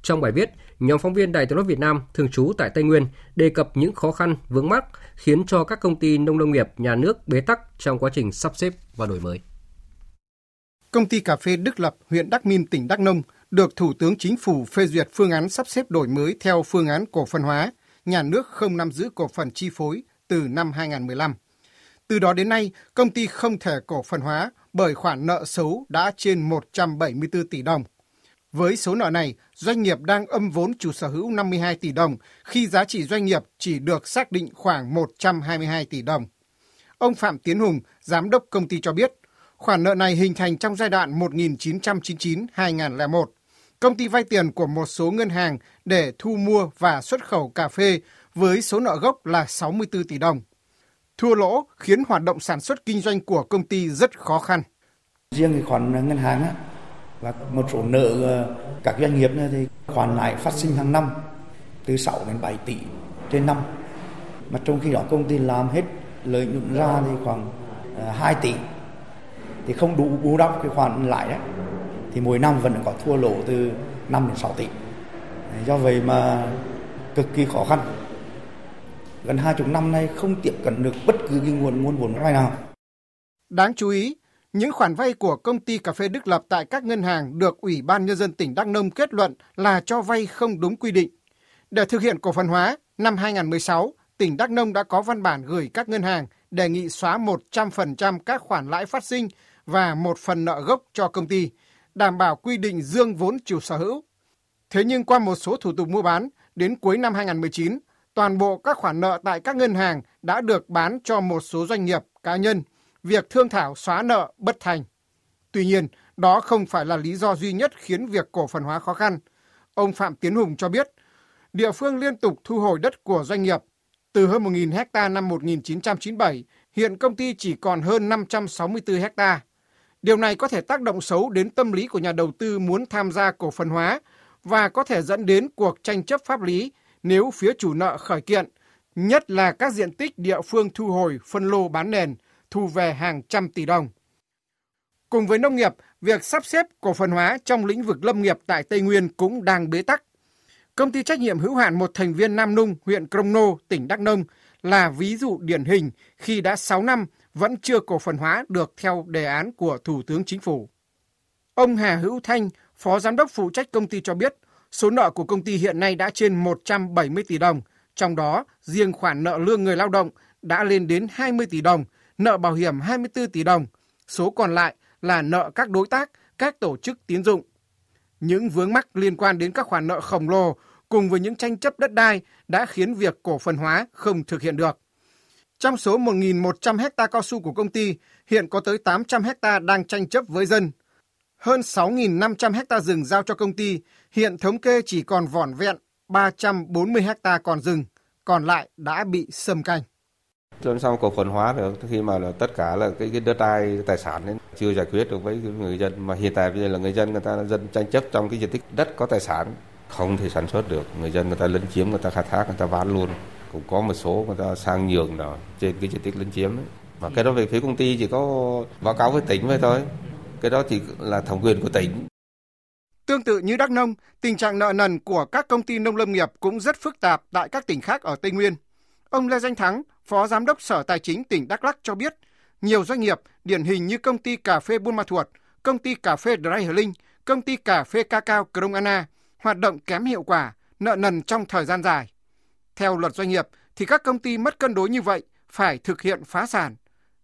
Trong bài viết, nhóm phóng viên Đài tiếng nói Việt Nam thường trú tại Tây Nguyên đề cập những khó khăn vướng mắc khiến cho các công ty nông lâm nghiệp nhà nước bế tắc trong quá trình sắp xếp và đổi mới. Công ty cà phê Đức Lập, huyện Đắc Min, tỉnh Đắk Nông được Thủ tướng Chính phủ phê duyệt phương án sắp xếp đổi mới theo phương án cổ phần hóa, nhà nước không nắm giữ cổ phần chi phối từ năm 2015. Từ đó đến nay, công ty không thể cổ phần hóa bởi khoản nợ xấu đã trên 174 tỷ đồng. Với số nợ này, doanh nghiệp đang âm vốn chủ sở hữu 52 tỷ đồng khi giá trị doanh nghiệp chỉ được xác định khoảng 122 tỷ đồng. Ông Phạm Tiến Hùng, giám đốc công ty cho biết, khoản nợ này hình thành trong giai đoạn 1999-2001. Công ty vay tiền của một số ngân hàng để thu mua và xuất khẩu cà phê với số nợ gốc là 64 tỷ đồng. Thua lỗ khiến hoạt động sản xuất kinh doanh của công ty rất khó khăn. Riêng cái khoản ngân hàng á, và một số nợ ờ, các doanh nghiệp này thì khoản lãi phát sinh hàng năm từ 6 đến 7 tỷ trên năm. Mà trong khi đó công ty làm hết lợi nhuận ra thì khoảng ờ, 2 tỷ thì không đủ bù đắp cái khoản lãi đấy thì mỗi năm vẫn có thua lỗ từ 5 đến 6 tỷ. Do vậy mà cực kỳ khó khăn. Gần hai chục năm nay không tiếp cận được bất cứ cái nguồn nguồn vốn vay nào. Đáng chú ý, những khoản vay của công ty cà phê Đức Lập tại các ngân hàng được Ủy ban Nhân dân tỉnh Đắk Nông kết luận là cho vay không đúng quy định. Để thực hiện cổ phần hóa, năm 2016, tỉnh Đắk Nông đã có văn bản gửi các ngân hàng đề nghị xóa 100% các khoản lãi phát sinh và một phần nợ gốc cho công ty, đảm bảo quy định dương vốn chủ sở hữu. Thế nhưng qua một số thủ tục mua bán, đến cuối năm 2019, toàn bộ các khoản nợ tại các ngân hàng đã được bán cho một số doanh nghiệp, cá nhân – việc thương thảo xóa nợ bất thành. Tuy nhiên, đó không phải là lý do duy nhất khiến việc cổ phần hóa khó khăn. Ông Phạm Tiến Hùng cho biết, địa phương liên tục thu hồi đất của doanh nghiệp. Từ hơn 1.000 hecta năm 1997, hiện công ty chỉ còn hơn 564 hecta. Điều này có thể tác động xấu đến tâm lý của nhà đầu tư muốn tham gia cổ phần hóa và có thể dẫn đến cuộc tranh chấp pháp lý nếu phía chủ nợ khởi kiện, nhất là các diện tích địa phương thu hồi phân lô bán nền thu về hàng trăm tỷ đồng. Cùng với nông nghiệp, việc sắp xếp cổ phần hóa trong lĩnh vực lâm nghiệp tại Tây Nguyên cũng đang bế tắc. Công ty trách nhiệm hữu hạn một thành viên Nam Nung, huyện Crono, tỉnh Đắk Nông là ví dụ điển hình khi đã 6 năm vẫn chưa cổ phần hóa được theo đề án của Thủ tướng Chính phủ. Ông Hà Hữu Thanh, Phó Giám đốc phụ trách công ty cho biết, số nợ của công ty hiện nay đã trên 170 tỷ đồng, trong đó riêng khoản nợ lương người lao động đã lên đến 20 tỷ đồng, nợ bảo hiểm 24 tỷ đồng, số còn lại là nợ các đối tác, các tổ chức tín dụng. Những vướng mắc liên quan đến các khoản nợ khổng lồ cùng với những tranh chấp đất đai đã khiến việc cổ phần hóa không thực hiện được. Trong số 1.100 hecta cao su của công ty, hiện có tới 800 hecta đang tranh chấp với dân. Hơn 6.500 hecta rừng giao cho công ty, hiện thống kê chỉ còn vỏn vẹn 340 hecta còn rừng, còn lại đã bị xâm canh. Làm sao cổ phần hóa được khi mà là tất cả là cái, cái đất đai tài sản ấy chưa giải quyết được với người dân. Mà hiện tại bây giờ là người dân người ta dân tranh chấp trong cái diện tích đất có tài sản không thể sản xuất được. Người dân người ta lấn chiếm người ta khai thác người ta bán luôn. Cũng có một số người ta sang nhường đó trên cái diện tích lấn chiếm ấy. mà cái đó về phía công ty chỉ có báo cáo với tỉnh vậy thôi. Cái đó thì là thẩm quyền của tỉnh. Tương tự như Đắk Nông, tình trạng nợ nần của các công ty nông lâm nghiệp cũng rất phức tạp tại các tỉnh khác ở Tây Nguyên. Ông Lê Danh Thắng, Phó Giám đốc Sở Tài chính tỉnh Đắk Lắk cho biết, nhiều doanh nghiệp điển hình như công ty cà phê Buôn Ma Thuột, công ty cà phê Dry Linh, công ty cà phê cacao Crong Anna hoạt động kém hiệu quả, nợ nần trong thời gian dài. Theo luật doanh nghiệp thì các công ty mất cân đối như vậy phải thực hiện phá sản.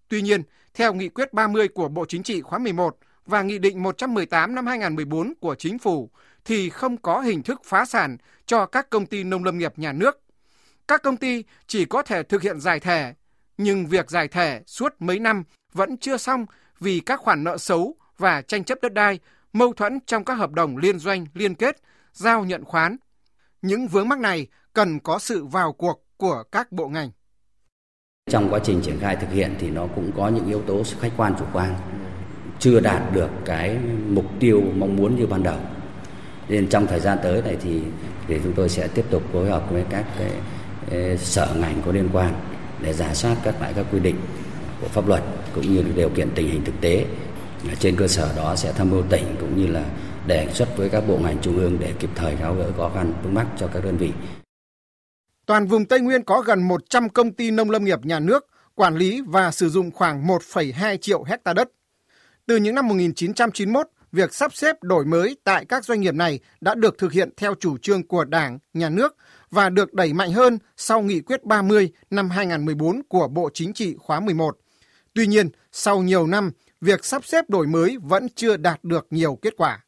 Tuy nhiên, theo nghị quyết 30 của Bộ Chính trị khóa 11 và nghị định 118 năm 2014 của Chính phủ thì không có hình thức phá sản cho các công ty nông lâm nghiệp nhà nước. Các công ty chỉ có thể thực hiện giải thể, nhưng việc giải thể suốt mấy năm vẫn chưa xong vì các khoản nợ xấu và tranh chấp đất đai, mâu thuẫn trong các hợp đồng liên doanh, liên kết, giao nhận khoán. Những vướng mắc này cần có sự vào cuộc của các bộ ngành. Trong quá trình triển khai thực hiện thì nó cũng có những yếu tố khách quan chủ quan chưa đạt được cái mục tiêu mong muốn như ban đầu. Nên trong thời gian tới này thì thì chúng tôi sẽ tiếp tục phối hợp với các cái sở ngành có liên quan để giả soát các lại các quy định của pháp luật cũng như điều kiện tình hình thực tế. Trên cơ sở đó sẽ tham mưu tỉnh cũng như là đề xuất với các bộ ngành trung ương để kịp thời tháo gỡ khó khăn vướng mắc cho các đơn vị. Toàn vùng Tây Nguyên có gần 100 công ty nông lâm nghiệp nhà nước quản lý và sử dụng khoảng 1,2 triệu hecta đất. Từ những năm 1991, việc sắp xếp đổi mới tại các doanh nghiệp này đã được thực hiện theo chủ trương của Đảng, Nhà nước và được đẩy mạnh hơn sau nghị quyết 30 năm 2014 của Bộ Chính trị khóa 11. Tuy nhiên, sau nhiều năm, việc sắp xếp đổi mới vẫn chưa đạt được nhiều kết quả.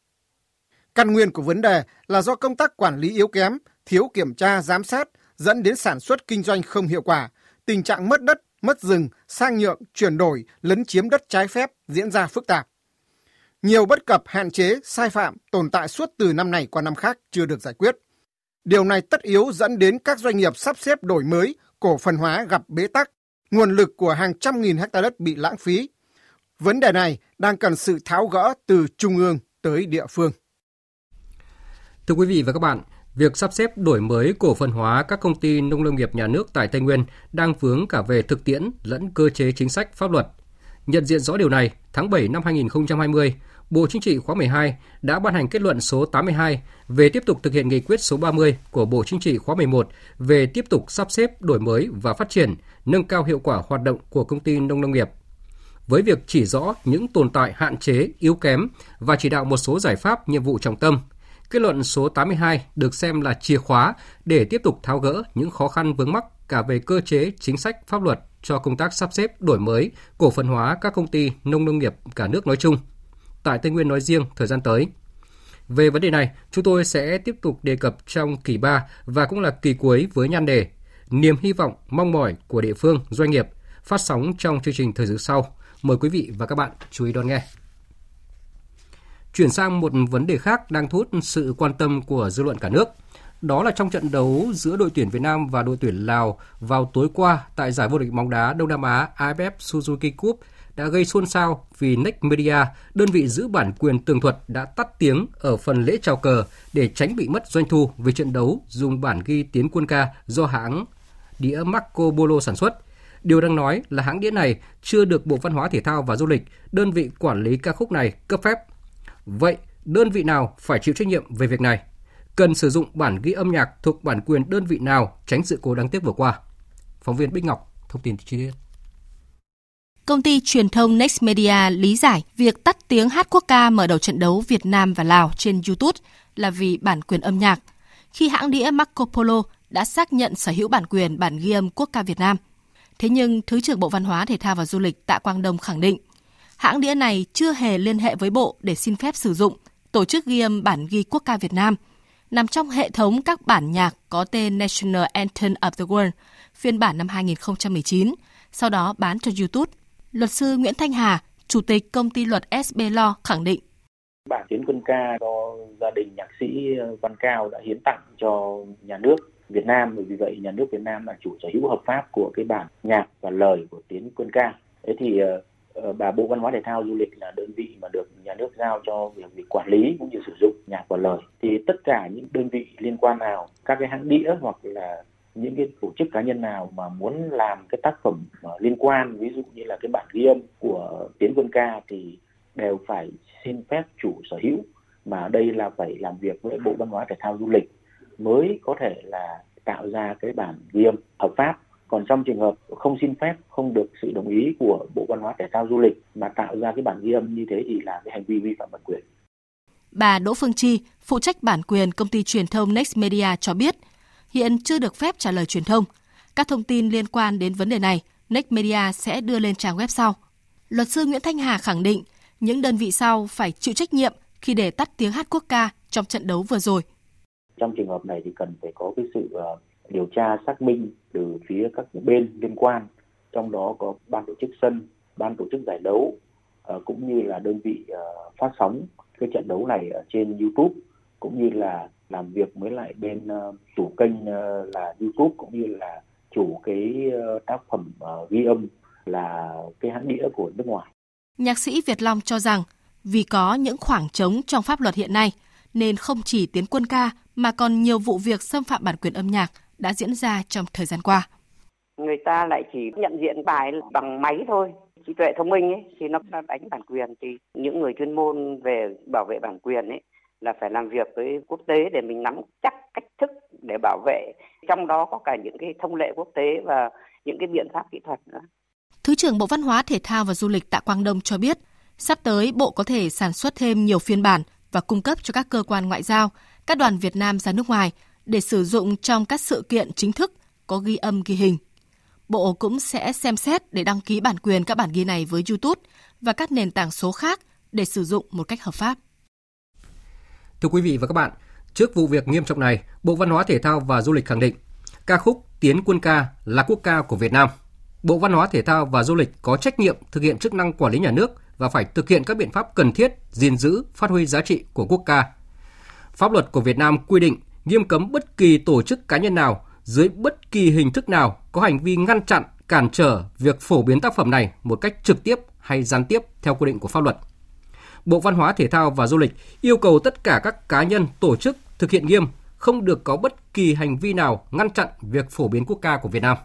Căn nguyên của vấn đề là do công tác quản lý yếu kém, thiếu kiểm tra, giám sát, dẫn đến sản xuất kinh doanh không hiệu quả, tình trạng mất đất, mất rừng, sang nhượng, chuyển đổi, lấn chiếm đất trái phép diễn ra phức tạp. Nhiều bất cập, hạn chế, sai phạm tồn tại suốt từ năm này qua năm khác chưa được giải quyết. Điều này tất yếu dẫn đến các doanh nghiệp sắp xếp đổi mới, cổ phần hóa gặp bế tắc, nguồn lực của hàng trăm nghìn hecta đất bị lãng phí. Vấn đề này đang cần sự tháo gỡ từ trung ương tới địa phương. Thưa quý vị và các bạn, việc sắp xếp đổi mới cổ phần hóa các công ty nông lâm nghiệp nhà nước tại Tây Nguyên đang vướng cả về thực tiễn lẫn cơ chế chính sách pháp luật. Nhận diện rõ điều này, tháng 7 năm 2020, Bộ Chính trị khóa 12 đã ban hành kết luận số 82 về tiếp tục thực hiện nghị quyết số 30 của Bộ Chính trị khóa 11 về tiếp tục sắp xếp, đổi mới và phát triển, nâng cao hiệu quả hoạt động của công ty nông lâm nghiệp. Với việc chỉ rõ những tồn tại hạn chế, yếu kém và chỉ đạo một số giải pháp nhiệm vụ trọng tâm, kết luận số 82 được xem là chìa khóa để tiếp tục tháo gỡ những khó khăn vướng mắc cả về cơ chế, chính sách, pháp luật cho công tác sắp xếp, đổi mới, cổ phần hóa các công ty nông nông nghiệp cả nước nói chung – tại Tây Nguyên nói riêng thời gian tới. Về vấn đề này, chúng tôi sẽ tiếp tục đề cập trong kỳ 3 và cũng là kỳ cuối với nhan đề Niềm hy vọng, mong mỏi của địa phương, doanh nghiệp phát sóng trong chương trình thời sự sau. Mời quý vị và các bạn chú ý đón nghe. Chuyển sang một vấn đề khác đang thu hút sự quan tâm của dư luận cả nước. Đó là trong trận đấu giữa đội tuyển Việt Nam và đội tuyển Lào vào tối qua tại giải vô địch bóng đá Đông Nam Á AFF Suzuki Cup đã gây xôn xao vì Next Media, đơn vị giữ bản quyền tường thuật đã tắt tiếng ở phần lễ chào cờ để tránh bị mất doanh thu vì trận đấu dùng bản ghi tiến quân ca do hãng đĩa Marco Polo sản xuất. Điều đang nói là hãng đĩa này chưa được Bộ Văn hóa Thể thao và Du lịch, đơn vị quản lý ca khúc này cấp phép. Vậy, đơn vị nào phải chịu trách nhiệm về việc này? Cần sử dụng bản ghi âm nhạc thuộc bản quyền đơn vị nào tránh sự cố đáng tiếc vừa qua? Phóng viên Bích Ngọc thông tin chi tiết. Công ty truyền thông Next Media lý giải việc tắt tiếng hát quốc ca mở đầu trận đấu Việt Nam và Lào trên YouTube là vì bản quyền âm nhạc. Khi hãng đĩa Marco Polo đã xác nhận sở hữu bản quyền bản ghi âm quốc ca Việt Nam. Thế nhưng Thứ trưởng Bộ Văn hóa Thể thao và Du lịch Tạ Quang Đông khẳng định, hãng đĩa này chưa hề liên hệ với Bộ để xin phép sử dụng, tổ chức ghi âm bản ghi quốc ca Việt Nam, nằm trong hệ thống các bản nhạc có tên National Anthem of the World, phiên bản năm 2019, sau đó bán cho YouTube. Luật sư Nguyễn Thanh Hà, Chủ tịch công ty luật SB Law khẳng định. Bản tiến quân ca do gia đình nhạc sĩ ờ, Văn Cao đã hiến tặng cho nhà nước Việt Nam bởi vì vậy nhà nước Việt Nam là chủ sở hữu hợp pháp của cái bản nhạc và lời của tiến quân ca. Thế thì ờ, và bà Bộ Văn hóa Thể thao Du lịch là đơn vị mà được nhà nước giao cho việc, việc quản lý cũng như sử dụng nhạc và lời. Thì tất cả những đơn vị liên quan nào, các cái hãng đĩa hoặc là những cái tổ chức cá nhân nào mà muốn làm cái tác phẩm ờ, liên quan ví dụ như là cái bản ghi âm của tiến quân ca thì đều phải xin phép chủ sở hữu mà ở đây là phải làm việc với bộ văn hóa thể thao du lịch mới có thể là tạo ra cái bản ghi âm hợp pháp còn trong trường hợp không xin phép không được sự đồng ý của bộ văn hóa thể thao du lịch mà tạo ra cái bản ghi âm như thế thì là cái hành vi vi phạm bản quyền Bà Đỗ Phương Chi, phụ trách bản quyền công ty truyền thông Next Media cho biết, hiện chưa được phép trả lời truyền thông. Các thông tin liên quan đến vấn đề này, Next Media sẽ đưa lên trang web sau. Luật sư Nguyễn Thanh Hà khẳng định những đơn vị sau phải chịu trách nhiệm khi để tắt tiếng hát quốc ca trong trận đấu vừa rồi. Trong trường hợp này thì cần phải có cái sự ờ, điều tra xác minh từ phía các bên liên quan, trong đó có ban tổ chức sân, ban tổ chức giải đấu ờ, cũng như là đơn vị ờ, phát sóng cái trận đấu này ở trên YouTube cũng như là làm việc với lại bên ờ, chủ kênh là YouTube cũng như là chủ cái tác phẩm ghi âm là cái hãng đĩa của nước ngoài. Nhạc sĩ Việt Long cho rằng vì có những khoảng trống trong pháp luật hiện nay nên không chỉ tiến quân ca mà còn nhiều vụ việc xâm phạm bản quyền âm nhạc đã diễn ra trong thời gian qua. Người ta lại chỉ nhận diện bài bằng máy thôi, trí tuệ thông minh ấy thì nó đánh bản quyền thì những người chuyên môn về bảo vệ bản quyền ấy là phải làm việc với quốc tế để mình nắm chắc cách thức để bảo vệ trong đó có cả những cái thông lệ quốc tế và những cái biện pháp kỹ thuật nữa. Thứ trưởng Bộ Văn hóa Thể thao và Du lịch Tạ Quang Đông cho biết, sắp tới Bộ có thể sản xuất thêm nhiều phiên bản và cung cấp cho các cơ quan ngoại giao, các đoàn Việt Nam ra nước ngoài để sử dụng trong các sự kiện chính thức có ghi âm ghi hình. Bộ cũng sẽ xem xét để đăng ký bản quyền các bản ghi này với YouTube và các nền tảng số khác để sử dụng một cách hợp pháp. Thưa quý vị và các bạn, trước vụ việc nghiêm trọng này, Bộ Văn hóa Thể thao và Du lịch khẳng định ca khúc Tiến quân ca là quốc ca của Việt Nam – Bộ Văn hóa Thể thao và Du lịch có trách nhiệm thực hiện chức năng quản lý nhà nước và phải thực hiện các biện pháp cần thiết gìn giữ, phát huy giá trị của quốc ca. Pháp luật của Việt Nam quy định nghiêm cấm bất kỳ tổ chức cá nhân nào dưới bất kỳ hình thức nào có hành vi ngăn chặn, cản trở việc phổ biến tác phẩm này một cách trực tiếp hay gián tiếp theo quy định của pháp luật. Bộ Văn hóa Thể thao và Du lịch yêu cầu tất cả các cá nhân, tổ chức thực hiện nghiêm, không được có bất kỳ hành vi nào ngăn chặn việc phổ biến quốc ca của Việt Nam.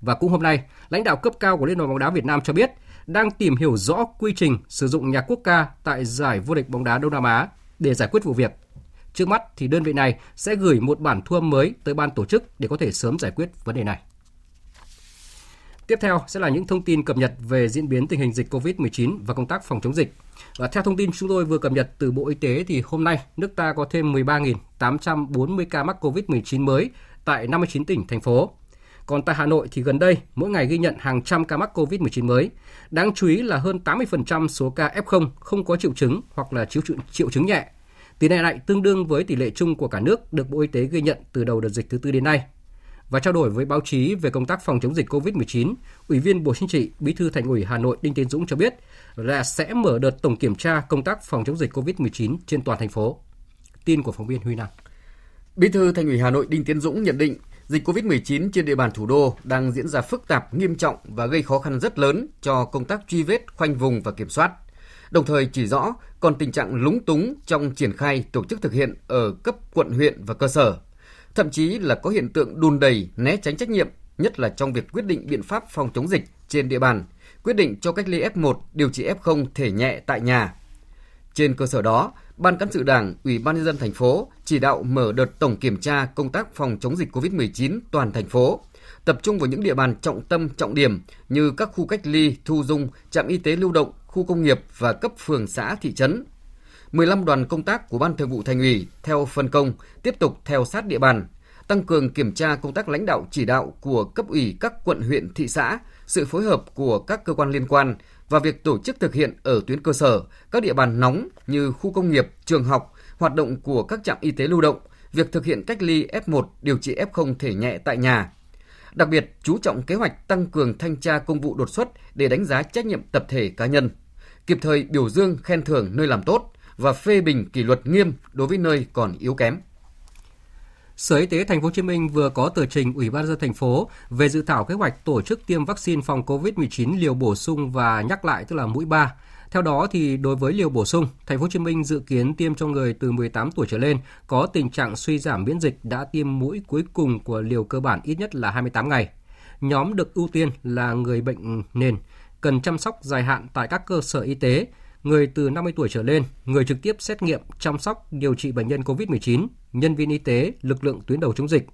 Và cũng hôm nay, lãnh đạo cấp cao của Liên đoàn bóng đá Việt Nam cho biết đang tìm hiểu rõ quy trình sử dụng nhạc quốc ca tại giải vô địch bóng đá Đông Nam Á để giải quyết vụ việc. Trước mắt thì đơn vị này sẽ gửi một bản thu âm mới tới ban tổ chức để có thể sớm giải quyết vấn đề này. Tiếp theo sẽ là những thông tin cập nhật về diễn biến tình hình dịch COVID-19 và công tác phòng chống dịch. Và theo thông tin chúng tôi vừa cập nhật từ Bộ Y tế thì hôm nay nước ta có thêm 13.840 ca mắc COVID-19 mới tại 59 tỉnh, thành phố. Còn tại Hà Nội thì gần đây, mỗi ngày ghi nhận hàng trăm ca mắc COVID-19 mới. Đáng chú ý là hơn 80% số ca F0 không có triệu chứng hoặc là triệu, triệu chứng nhẹ. Tỷ lệ này tương đương với tỷ lệ chung của cả nước được Bộ Y tế ghi nhận từ đầu đợt dịch thứ tư đến nay. Và trao đổi với báo chí về công tác phòng chống dịch COVID-19, Ủy viên Bộ Chính trị, Bí thư Thành ủy Hà Nội Đinh Tiến Dũng cho biết là sẽ mở đợt tổng kiểm tra công tác phòng chống dịch COVID-19 trên toàn thành phố. Tin của phóng viên Huy Nam. Bí thư Thành ủy Hà Nội Đinh Tiến Dũng nhận định Dịch COVID-19 trên địa bàn thủ đô đang diễn ra phức tạp, nghiêm trọng và gây khó khăn rất lớn cho công tác truy vết, khoanh vùng và kiểm soát. Đồng thời chỉ rõ còn tình trạng lúng túng trong triển khai tổ chức thực hiện ở cấp quận huyện và cơ sở. Thậm chí là có hiện tượng đùn đầy, né tránh trách nhiệm, nhất là trong việc quyết định biện pháp phòng chống dịch trên địa bàn, quyết định cho cách ly F1, điều trị F0 thể nhẹ tại nhà. Trên cơ sở đó, Ban cán sự Đảng, Ủy ban nhân dân thành phố chỉ đạo mở đợt tổng kiểm tra công tác phòng chống dịch COVID-19 toàn thành phố, tập trung vào những địa bàn trọng tâm, trọng điểm như các khu cách ly, thu dung, trạm y tế lưu động, khu công nghiệp và cấp phường xã thị trấn. 15 đoàn công tác của Ban Thường vụ Thành ủy theo phân công tiếp tục theo sát địa bàn, tăng cường kiểm tra công tác lãnh đạo chỉ đạo của cấp ủy các quận huyện thị xã, sự phối hợp của các cơ quan liên quan và việc tổ chức thực hiện ở tuyến cơ sở, các địa bàn nóng như khu công nghiệp, trường học, hoạt động của các trạm y tế lưu động, việc thực hiện cách ly F1 điều trị F0 thể nhẹ tại nhà. Đặc biệt, chú trọng kế hoạch tăng cường thanh tra công vụ đột xuất để đánh giá trách nhiệm tập thể cá nhân, kịp thời biểu dương khen thưởng nơi làm tốt và phê bình kỷ luật nghiêm đối với nơi còn yếu kém. Sở Y tế Thành phố Hồ Chí Minh vừa có tờ trình Ủy ban dân thành phố về dự thảo kế hoạch tổ chức tiêm vaccine phòng COVID-19 liều bổ sung và nhắc lại tức là mũi 3. Theo đó thì đối với liều bổ sung, Thành phố Hồ Chí Minh dự kiến tiêm cho người từ 18 tuổi trở lên có tình trạng suy giảm miễn dịch đã tiêm mũi cuối cùng của liều cơ bản ít nhất là 28 ngày. Nhóm được ưu tiên là người bệnh nền, cần chăm sóc dài hạn tại các cơ sở y tế, người từ 50 tuổi trở lên, người trực tiếp xét nghiệm, chăm sóc, điều trị bệnh nhân COVID-19, nhân viên y tế, lực lượng tuyến đầu chống dịch.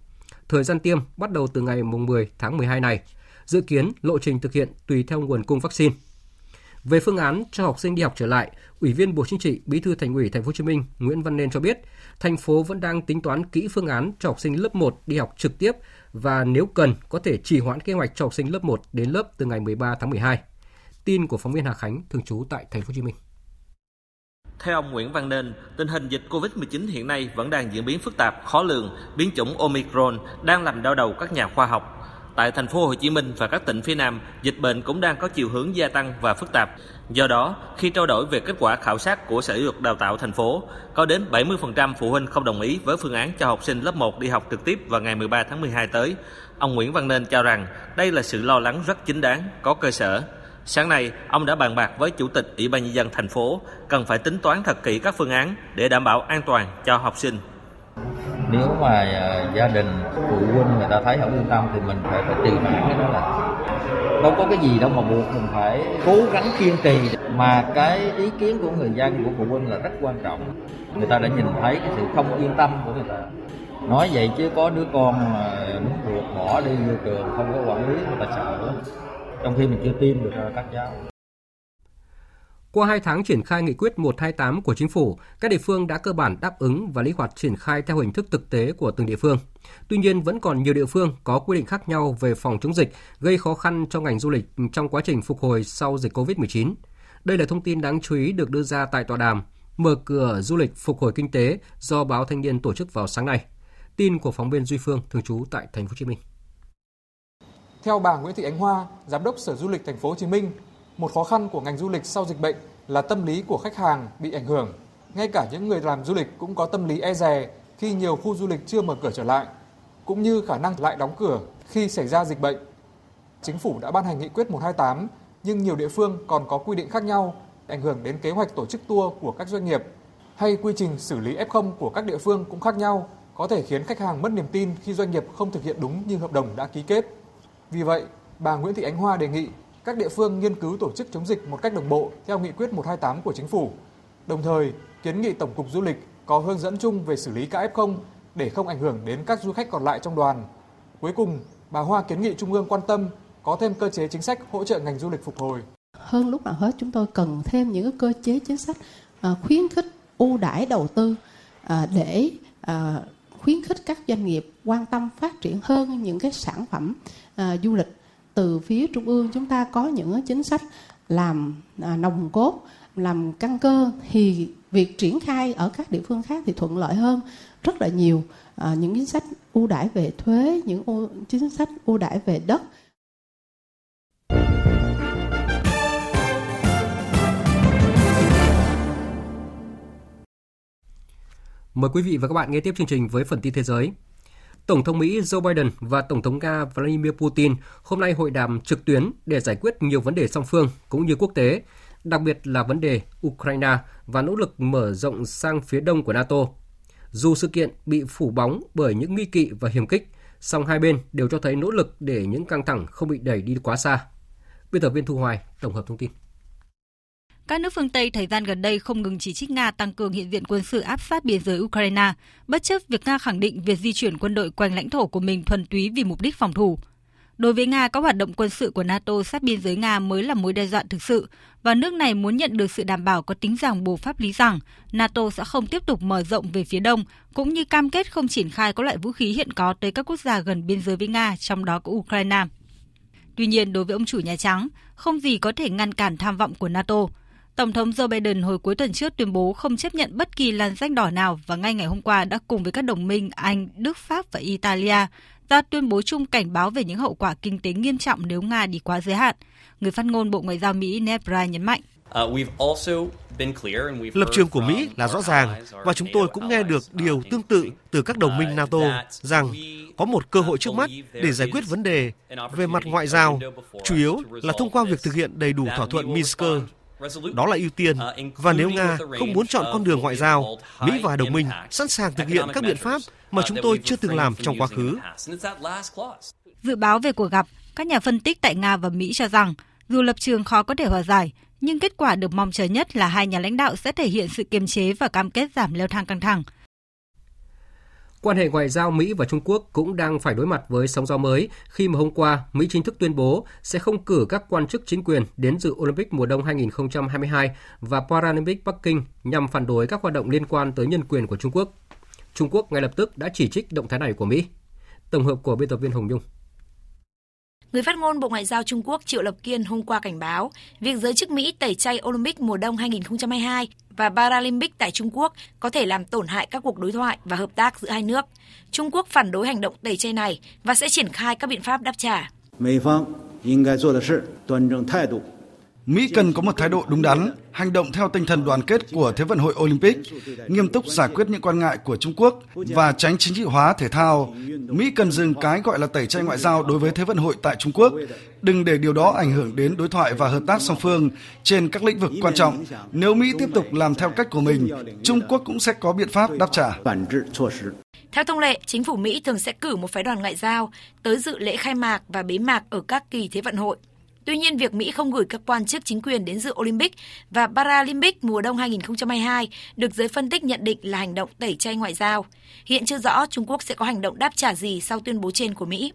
Thời gian tiêm bắt đầu từ ngày 10 tháng 12 này. Dự kiến lộ trình thực hiện tùy theo nguồn cung vaccine. Về phương án cho học sinh đi học trở lại, Ủy viên Bộ Chính trị, Bí thư Thành ủy Thành phố Hồ Chí Minh Nguyễn Văn Nên cho biết, thành phố vẫn đang tính toán kỹ phương án cho học sinh lớp 1 đi học trực tiếp và nếu cần có thể trì hoãn kế hoạch cho học sinh lớp 1 đến lớp từ ngày 13 tháng 12. Tin của phóng viên Hà Khánh thường trú tại Thành phố Hồ Chí Minh. Theo ông Nguyễn Văn Nên, tình hình dịch COVID-19 hiện nay vẫn đang diễn biến phức tạp, khó lường, biến chủng Omicron đang làm đau đầu các nhà khoa học. Tại thành phố Hồ Chí Minh và các tỉnh phía Nam, dịch bệnh cũng đang có chiều hướng gia tăng và phức tạp. Do đó, khi trao đổi về kết quả khảo sát của Sở Giáo dục Đào tạo thành phố, có đến 70% phụ huynh không đồng ý với phương án cho học sinh lớp 1 đi học trực tiếp vào ngày 13 tháng 12 tới. Ông Nguyễn Văn Nên cho rằng đây là sự lo lắng rất chính đáng, có cơ sở. Sáng nay, ông đã bàn bạc với Chủ tịch Ủy ban nhân dân thành phố cần phải tính toán thật kỹ các phương án để đảm bảo an toàn cho học sinh. Nếu mà à, gia đình phụ huynh người ta thấy không yên tâm thì mình phải phải trì hoãn cái đó là đâu có cái gì đâu mà buộc mình phải cố gắng kiên trì. Mà cái ý kiến của người dân của phụ huynh là rất quan trọng. Người ta đã nhìn thấy cái sự không yên tâm của người ta. Nói vậy chứ có đứa con mà nước ruột bỏ đi vô trường không có quản lý người ta sợ. lắm trong khi mình chưa tiêm được ờ, các cháu qua 2 tháng triển khai nghị quyết 128 của chính phủ, các địa phương đã cơ bản đáp ứng và linh hoạt triển khai theo hình thức thực tế của từng địa phương. Tuy nhiên, vẫn còn nhiều địa phương có quy định khác nhau về phòng chống dịch, gây khó khăn cho ngành du lịch trong quá trình phục hồi sau dịch COVID-19. Đây là thông tin đáng chú ý được đưa ra tại tọa đàm Mở cửa du lịch phục hồi kinh tế do báo Thanh niên tổ chức vào sáng nay. Tin của phóng viên Duy Phương thường trú tại thành phố Hồ Chí Minh. Theo bà Nguyễn Thị Ánh Hoa, giám đốc Sở Du lịch thành phố Hồ Chí Minh, một khó khăn của ngành du lịch sau dịch bệnh là tâm lý của khách hàng bị ảnh hưởng. Ngay cả những người làm du lịch cũng có tâm lý e dè khi nhiều khu du lịch chưa mở cửa trở lại, cũng như khả năng lại đóng cửa khi xảy ra dịch bệnh. Chính phủ đã ban hành nghị quyết 128, nhưng nhiều địa phương còn có quy định khác nhau ảnh hưởng đến kế hoạch tổ chức tour của các doanh nghiệp hay quy trình xử lý F0 của các địa phương cũng khác nhau, có thể khiến khách hàng mất niềm tin khi doanh nghiệp không thực hiện đúng như hợp đồng đã ký kết. Vì vậy, bà Nguyễn Thị Ánh Hoa đề nghị các địa phương nghiên cứu tổ chức chống dịch một cách đồng bộ theo nghị quyết 128 của chính phủ. Đồng thời, kiến nghị Tổng cục Du lịch có hướng dẫn chung về xử lý các F0 để không ảnh hưởng đến các du khách còn lại trong đoàn. Cuối cùng, bà Hoa kiến nghị Trung ương quan tâm có thêm cơ chế chính sách hỗ trợ ngành du lịch phục hồi. Hơn lúc nào hết chúng tôi cần thêm những cơ chế chính sách à, khuyến khích ưu đãi đầu tư à, để à, khuyến khích các doanh nghiệp quan tâm phát triển hơn những cái sản phẩm à, du lịch. Từ phía trung ương chúng ta có những chính sách làm à, nồng cốt làm căn cơ thì việc triển khai ở các địa phương khác thì thuận lợi hơn rất là nhiều. À, những chính sách ưu đãi về thuế những ưu, chính sách ưu đãi về đất Mời quý vị và các bạn nghe tiếp chương trình với phần tin thế giới. Tổng thống Mỹ Joe Biden và Tổng thống Nga Vladimir Putin hôm nay hội đàm trực tuyến để giải quyết nhiều vấn đề song phương cũng như quốc tế, đặc biệt là vấn đề Ukraine và nỗ lực mở rộng sang phía đông của NATO. Dù sự kiện bị phủ bóng bởi những nghi kỵ và hiểm kích, song hai bên đều cho thấy nỗ lực để những căng thẳng không bị đẩy đi quá xa. Biên tập viên Thu Hoài tổng hợp thông tin. Các nước phương Tây thời gian gần đây không ngừng chỉ trích Nga tăng cường hiện diện quân sự áp sát biên giới Ukraine, bất chấp việc Nga khẳng định việc di chuyển quân đội quanh lãnh thổ của mình thuần túy vì mục đích phòng thủ. Đối với Nga, các hoạt động quân sự của NATO sát biên giới Nga mới là mối đe dọa thực sự và nước này muốn nhận được sự đảm bảo có tính ràng buộc pháp lý rằng NATO sẽ không tiếp tục mở rộng về phía đông, cũng như cam kết không triển khai các loại vũ khí hiện có tới các quốc gia gần biên giới với Nga, trong đó có Ukraine. Tuy nhiên, đối với ông chủ Nhà Trắng, không gì có thể ngăn cản tham vọng của NATO – Tổng thống Joe Biden hồi cuối tuần trước tuyên bố không chấp nhận bất kỳ làn danh đỏ nào và ngay ngày hôm qua đã cùng với các đồng minh Anh, Đức, Pháp và Italia ra tuyên bố chung cảnh báo về những hậu quả kinh tế nghiêm trọng nếu Nga đi quá giới hạn. Người phát ngôn Bộ Ngoại giao Mỹ Ned Price nhấn mạnh. Uh, Lập trường của Mỹ là rõ ràng và chúng tôi cũng nghe được điều tương tự từ các đồng minh uh, NATO rằng có một cơ hội trước mắt để giải quyết vấn đề về mặt ngoại giao, chủ yếu là thông qua việc thực hiện đầy đủ thỏa thuận Minsk đó là ưu tiên. Và nếu Nga không muốn chọn con đường ngoại giao, Mỹ và đồng minh sẵn sàng thực hiện các biện pháp mà chúng tôi chưa từng làm trong quá khứ. Dự báo về cuộc gặp, các nhà phân tích tại Nga và Mỹ cho rằng dù lập trường khó có thể hòa giải, nhưng kết quả được mong chờ nhất là hai nhà lãnh đạo sẽ thể hiện sự kiềm chế và cam kết giảm leo thang căng thẳng. Quan hệ ngoại giao Mỹ và Trung Quốc cũng đang phải đối mặt với sóng gió mới khi mà hôm qua, Mỹ chính thức tuyên bố sẽ không cử các quan chức chính quyền đến dự Olympic mùa đông 2022 và Paralympic Bắc Kinh nhằm phản đối các hoạt động liên quan tới nhân quyền của Trung Quốc. Trung Quốc ngay lập tức đã chỉ trích động thái này của Mỹ. Tổng hợp của biên tập viên Hồng Nhung. Người phát ngôn Bộ Ngoại giao Trung Quốc Triệu Lập Kiên hôm qua cảnh báo, việc giới chức Mỹ tẩy chay Olympic mùa đông 2022 và Paralympic tại Trung Quốc có thể làm tổn hại các cuộc đối thoại và hợp tác giữa hai nước. Trung Quốc phản đối hành động tẩy chay này và sẽ triển khai các biện pháp đáp trả. Mỹ cần có một thái độ đúng đắn, hành động theo tinh thần đoàn kết của Thế vận hội Olympic, nghiêm túc giải quyết những quan ngại của Trung Quốc và tránh chính trị hóa thể thao. Mỹ cần dừng cái gọi là tẩy chay ngoại giao đối với Thế vận hội tại Trung Quốc, đừng để điều đó ảnh hưởng đến đối thoại và hợp tác song phương trên các lĩnh vực quan trọng. Nếu Mỹ tiếp tục làm theo cách của mình, Trung Quốc cũng sẽ có biện pháp đáp trả. Theo thông lệ, chính phủ Mỹ thường sẽ cử một phái đoàn ngoại giao tới dự lễ khai mạc và bế mạc ở các kỳ Thế vận hội. Tuy nhiên, việc Mỹ không gửi các quan chức chính quyền đến dự Olympic và Paralympic mùa đông 2022 được giới phân tích nhận định là hành động tẩy chay ngoại giao. Hiện chưa rõ Trung Quốc sẽ có hành động đáp trả gì sau tuyên bố trên của Mỹ.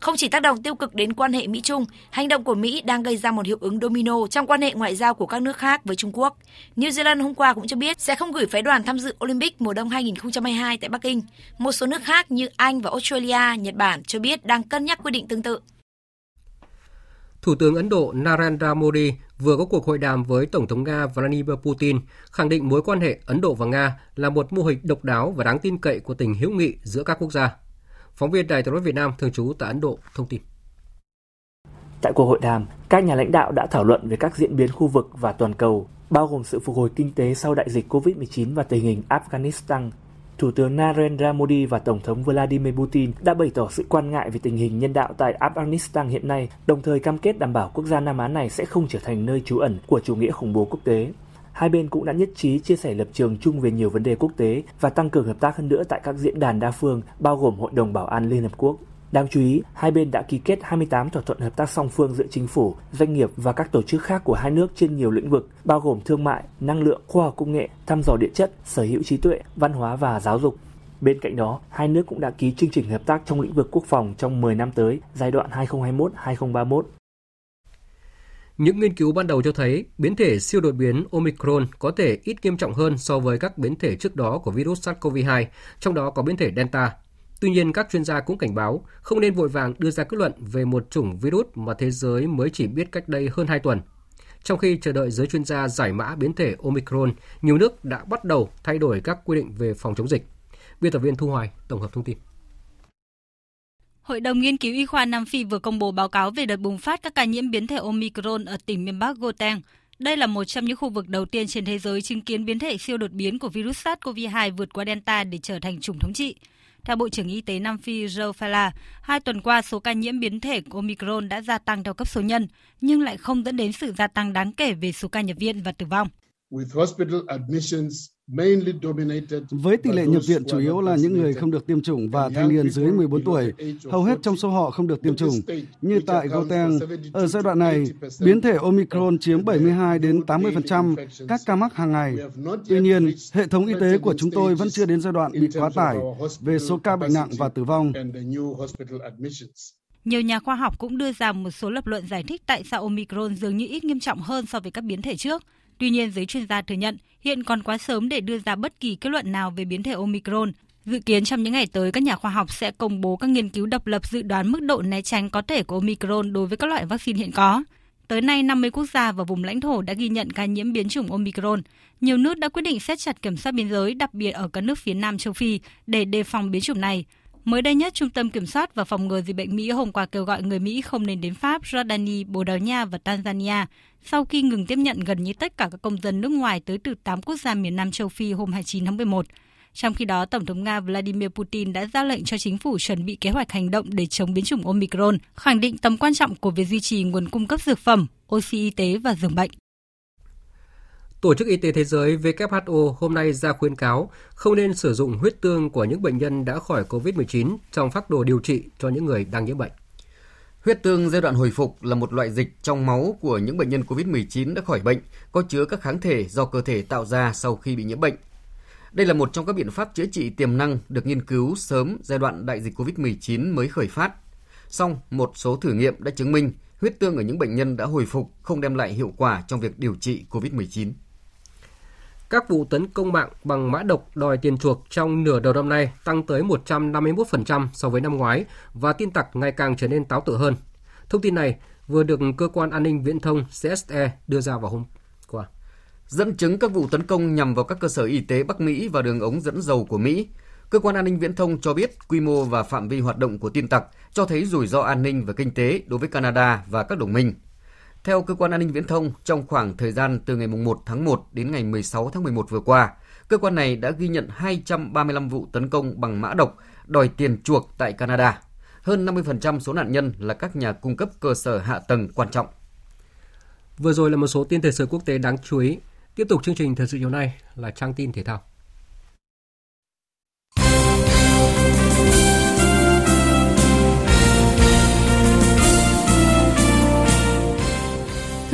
Không chỉ tác động tiêu cực đến quan hệ Mỹ-Trung, hành động của Mỹ đang gây ra một hiệu ứng domino trong quan hệ ngoại giao của các nước khác với Trung Quốc. New Zealand hôm qua cũng cho biết sẽ không gửi phái đoàn tham dự Olympic mùa đông 2022 tại Bắc Kinh. Một số nước khác như Anh và Australia, Nhật Bản cho biết đang cân nhắc quyết định tương tự. Thủ tướng Ấn Độ Narendra Modi vừa có cuộc hội đàm với Tổng thống Nga Vladimir Putin, khẳng định mối quan hệ Ấn Độ và Nga là một mô hình độc đáo và đáng tin cậy của tình hữu nghị giữa các quốc gia. Phóng viên Đài tiếng nói Việt Nam thường trú tại Ấn Độ thông tin. Tại cuộc hội đàm, các nhà lãnh đạo đã thảo luận về các diễn biến khu vực và toàn cầu, bao gồm sự phục hồi kinh tế sau đại dịch COVID-19 và tình hình Afghanistan, Thủ tướng Narendra Modi và Tổng thống Vladimir Putin đã bày tỏ sự quan ngại về tình hình nhân đạo tại Afghanistan hiện nay, đồng thời cam kết đảm bảo quốc gia Nam Á này sẽ không trở thành nơi trú ẩn của chủ nghĩa khủng bố quốc tế. Hai bên cũng đã nhất trí chia sẻ lập trường chung về nhiều vấn đề quốc tế và tăng cường hợp tác hơn nữa tại các diễn đàn đa phương, bao gồm Hội đồng Bảo an Liên Hợp Quốc. Đáng chú ý, hai bên đã ký kết 28 thỏa thuận hợp tác song phương giữa chính phủ, doanh nghiệp và các tổ chức khác của hai nước trên nhiều lĩnh vực, bao gồm thương mại, năng lượng, khoa học công nghệ, thăm dò địa chất, sở hữu trí tuệ, văn hóa và giáo dục. Bên cạnh đó, hai nước cũng đã ký chương trình hợp tác trong lĩnh vực quốc phòng trong 10 năm tới, giai đoạn 2021-2031. Những nghiên cứu ban đầu cho thấy biến thể siêu đột biến Omicron có thể ít nghiêm trọng hơn so với các biến thể trước đó của virus SARS-CoV-2, trong đó có biến thể Delta. Tuy nhiên, các chuyên gia cũng cảnh báo không nên vội vàng đưa ra kết luận về một chủng virus mà thế giới mới chỉ biết cách đây hơn 2 tuần. Trong khi chờ đợi giới chuyên gia giải mã biến thể Omicron, nhiều nước đã bắt đầu thay đổi các quy định về phòng chống dịch. Biên tập viên Thu Hoài tổng hợp thông tin. Hội đồng nghiên cứu y khoa Nam Phi vừa công bố báo cáo về đợt bùng phát các ca nhiễm biến thể Omicron ở tỉnh miền Bắc Gauteng. Đây là một trong những khu vực đầu tiên trên thế giới chứng kiến biến thể siêu đột biến của virus SARS-CoV-2 vượt qua Delta để trở thành chủng thống trị. Theo Bộ trưởng Y tế Nam Phi Joe Fala, hai tuần qua số ca nhiễm biến thể Omicron đã gia tăng theo cấp số nhân, nhưng lại không dẫn đến sự gia tăng đáng kể về số ca nhập viện và tử vong. Với tỷ lệ nhập viện chủ yếu là những người không được tiêm chủng và thanh niên dưới 14 tuổi, hầu hết trong số họ không được tiêm chủng. Như tại Gauteng, ở giai đoạn này, biến thể Omicron chiếm 72 đến 80% các ca mắc hàng ngày. Tuy nhiên, hệ thống y tế của chúng tôi vẫn chưa đến giai đoạn bị quá tải về số ca bệnh nặng và tử vong. Nhiều nhà khoa học cũng đưa ra một số lập luận giải thích tại sao Omicron dường như ít nghiêm trọng hơn so với các biến thể trước. Tuy nhiên, giới chuyên gia thừa nhận hiện còn quá sớm để đưa ra bất kỳ kết luận nào về biến thể Omicron. Dự kiến trong những ngày tới, các nhà khoa học sẽ công bố các nghiên cứu độc lập dự đoán mức độ né tránh có thể của Omicron đối với các loại vaccine hiện có. Tới nay, 50 quốc gia và vùng lãnh thổ đã ghi nhận ca nhiễm biến chủng Omicron. Nhiều nước đã quyết định siết chặt kiểm soát biên giới, đặc biệt ở các nước phía Nam châu Phi, để đề phòng biến chủng này. Mới đây nhất, Trung tâm Kiểm soát và Phòng ngừa Dịch bệnh Mỹ hôm qua kêu gọi người Mỹ không nên đến Pháp, Jordani, Bồ Đào Nha và Tanzania sau khi ngừng tiếp nhận gần như tất cả các công dân nước ngoài tới từ 8 quốc gia miền Nam châu Phi hôm 29 tháng 11. Trong khi đó, Tổng thống Nga Vladimir Putin đã ra lệnh cho chính phủ chuẩn bị kế hoạch hành động để chống biến chủng Omicron, khẳng định tầm quan trọng của việc duy trì nguồn cung cấp dược phẩm, oxy y tế và giường bệnh. Tổ chức Y tế Thế giới WHO hôm nay ra khuyến cáo không nên sử dụng huyết tương của những bệnh nhân đã khỏi COVID-19 trong phác đồ điều trị cho những người đang nhiễm bệnh. Huyết tương giai đoạn hồi phục là một loại dịch trong máu của những bệnh nhân COVID-19 đã khỏi bệnh, có chứa các kháng thể do cơ thể tạo ra sau khi bị nhiễm bệnh. Đây là một trong các biện pháp chữa trị tiềm năng được nghiên cứu sớm giai đoạn đại dịch COVID-19 mới khởi phát. Song, một số thử nghiệm đã chứng minh huyết tương ở những bệnh nhân đã hồi phục không đem lại hiệu quả trong việc điều trị COVID-19. Các vụ tấn công mạng bằng mã độc đòi tiền chuộc trong nửa đầu năm nay tăng tới 151% so với năm ngoái và tin tặc ngày càng trở nên táo tợ hơn. Thông tin này vừa được cơ quan an ninh viễn thông CSE đưa ra vào hôm qua. Dẫn chứng các vụ tấn công nhằm vào các cơ sở y tế Bắc Mỹ và đường ống dẫn dầu của Mỹ, cơ quan an ninh viễn thông cho biết quy mô và phạm vi hoạt động của tin tặc cho thấy rủi ro an ninh và kinh tế đối với Canada và các đồng minh. Theo cơ quan an ninh viễn thông, trong khoảng thời gian từ ngày 1 tháng 1 đến ngày 16 tháng 11 vừa qua, cơ quan này đã ghi nhận 235 vụ tấn công bằng mã độc đòi tiền chuộc tại Canada. Hơn 50% số nạn nhân là các nhà cung cấp cơ sở hạ tầng quan trọng. Vừa rồi là một số tin thời sự quốc tế đáng chú ý. Tiếp tục chương trình thời sự chiều nay là trang tin thể thao.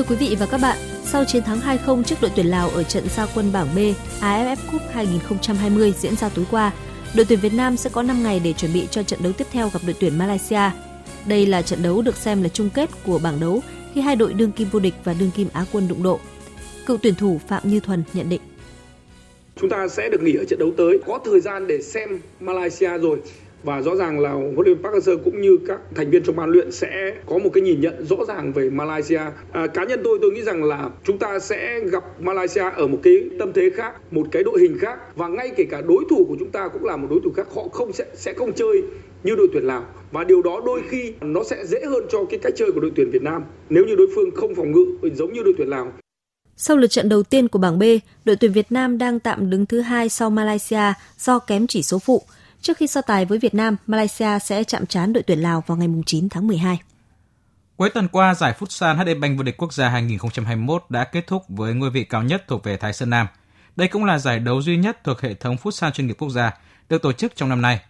Thưa quý vị và các bạn, sau chiến thắng 2-0 trước đội tuyển Lào ở trận giao quân bảng B AFF Cup 2020 diễn ra tối qua, đội tuyển Việt Nam sẽ có 5 ngày để chuẩn bị cho trận đấu tiếp theo gặp đội tuyển Malaysia. Đây là trận đấu được xem là chung kết của bảng đấu khi hai đội đương kim vô địch và đương kim Á quân đụng độ. Cựu tuyển thủ Phạm Như Thuần nhận định. Chúng ta sẽ được nghỉ ở trận đấu tới, có thời gian để xem Malaysia rồi và rõ ràng là huấn luyện Park Hang-seo cũng như các thành viên trong ban luyện sẽ có một cái nhìn nhận rõ ràng về Malaysia. À, cá nhân tôi tôi nghĩ rằng là chúng ta sẽ gặp Malaysia ở một cái tâm thế khác, một cái đội hình khác và ngay kể cả đối thủ của chúng ta cũng là một đối thủ khác, họ không sẽ sẽ không chơi như đội tuyển Lào và điều đó đôi khi nó sẽ dễ hơn cho cái cách chơi của đội tuyển Việt Nam nếu như đối phương không phòng ngự giống như đội tuyển Lào. Sau lượt trận đầu tiên của bảng B, đội tuyển Việt Nam đang tạm đứng thứ hai sau Malaysia do kém chỉ số phụ. Trước khi so tài với Việt Nam, Malaysia sẽ chạm trán đội tuyển Lào vào ngày 9 tháng 12. Cuối tuần qua, giải Futsal HD Bank vô địch quốc gia 2021 đã kết thúc với ngôi vị cao nhất thuộc về Thái Sơn Nam. Đây cũng là giải đấu duy nhất thuộc hệ thống Futsal chuyên nghiệp quốc gia được tổ chức trong năm nay.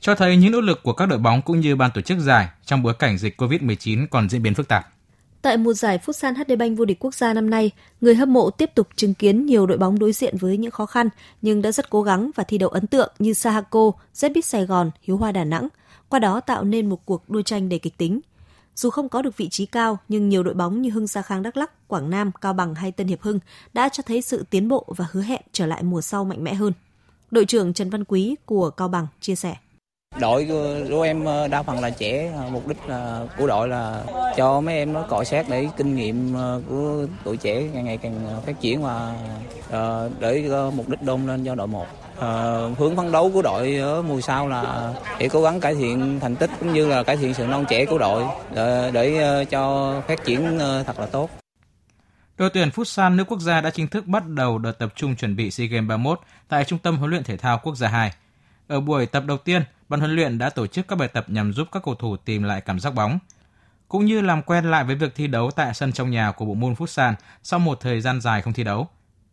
Cho thấy những nỗ lực của các đội bóng cũng như ban tổ chức giải trong bối cảnh dịch COVID-19 còn diễn biến phức tạp. Tại một giải Futsal HD Bank vô địch quốc gia năm nay, người hâm mộ tiếp tục chứng kiến nhiều đội bóng đối diện với những khó khăn nhưng đã rất cố gắng và thi đấu ấn tượng như Sahako, Zbit Sài Gòn, Hiếu Hoa Đà Nẵng, qua đó tạo nên một cuộc đua tranh đầy kịch tính. Dù không có được vị trí cao, nhưng nhiều đội bóng như Hưng Sa Khang Đắk Lắk, Quảng Nam, Cao Bằng hay Tân Hiệp Hưng đã cho thấy sự tiến bộ và hứa hẹn trở lại mùa sau mạnh mẽ hơn. Đội trưởng Trần Văn Quý của Cao Bằng chia sẻ. Đội của em ờ, đa phần là trẻ, ờ, mục đích là của đội là cho mấy em nó cọ sát để kinh nghiệm ờ, của tuổi trẻ ngày ngày càng phát triển và để mục đích đôn lên cho đội 1. hướng phấn đấu của đội ở mùa sau là để cố gắng cải thiện thành tích cũng như là cải thiện sự non trẻ của đội để, để cho phát triển thật là tốt. Đội tuyển Futsal nữ quốc gia đã chính thức bắt đầu đợt tập trung chuẩn bị SEA Games 31 tại Trung tâm huấn luyện thể thao quốc gia 2. Ở buổi tập đầu tiên, ban huấn luyện đã tổ chức các bài tập nhằm giúp các cầu thủ tìm lại cảm giác bóng, cũng như làm quen lại với việc thi đấu tại sân trong nhà của bộ môn Futsal sau một thời gian dài không thi đấu.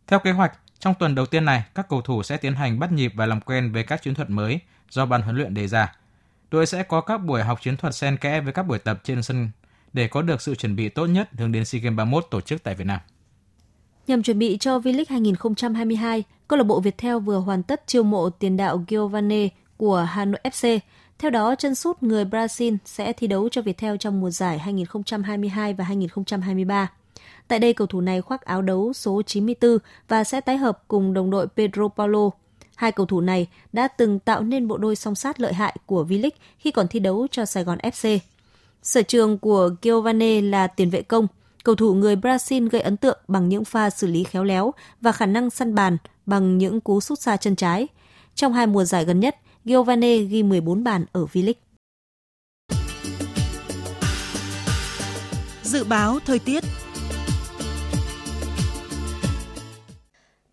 Theo kế hoạch, trong tuần đầu tiên này, các cầu thủ sẽ tiến hành bắt nhịp và làm quen với các chiến thuật mới do ban huấn luyện đề ra. Đội sẽ có các buổi học chiến thuật xen kẽ với các buổi tập trên sân để có được sự chuẩn bị tốt nhất hướng đến SEA Games 31 tổ chức tại Việt Nam. Nhằm chuẩn bị cho V-League 2022, câu lạc bộ Viettel vừa hoàn tất chiêu mộ tiền đạo Giovanni của Hà Nội FC. Theo đó, chân sút người Brazil sẽ thi đấu cho Viettel trong mùa giải 2022 và 2023. Tại đây, cầu thủ này khoác áo đấu số 94 và sẽ tái hợp cùng đồng đội Pedro Paulo. Hai cầu thủ này đã từng tạo nên bộ đôi song sát lợi hại của V-League khi còn thi đấu cho Sài Gòn FC. Sở trường của Giovanni là tiền vệ công. Cầu thủ người Brazil gây ấn tượng bằng những pha xử lý khéo léo và khả năng săn bàn bằng những cú sút xa chân trái. Trong hai mùa giải gần nhất, Giovanni ghi 14 bàn ở V-League. Dự báo thời tiết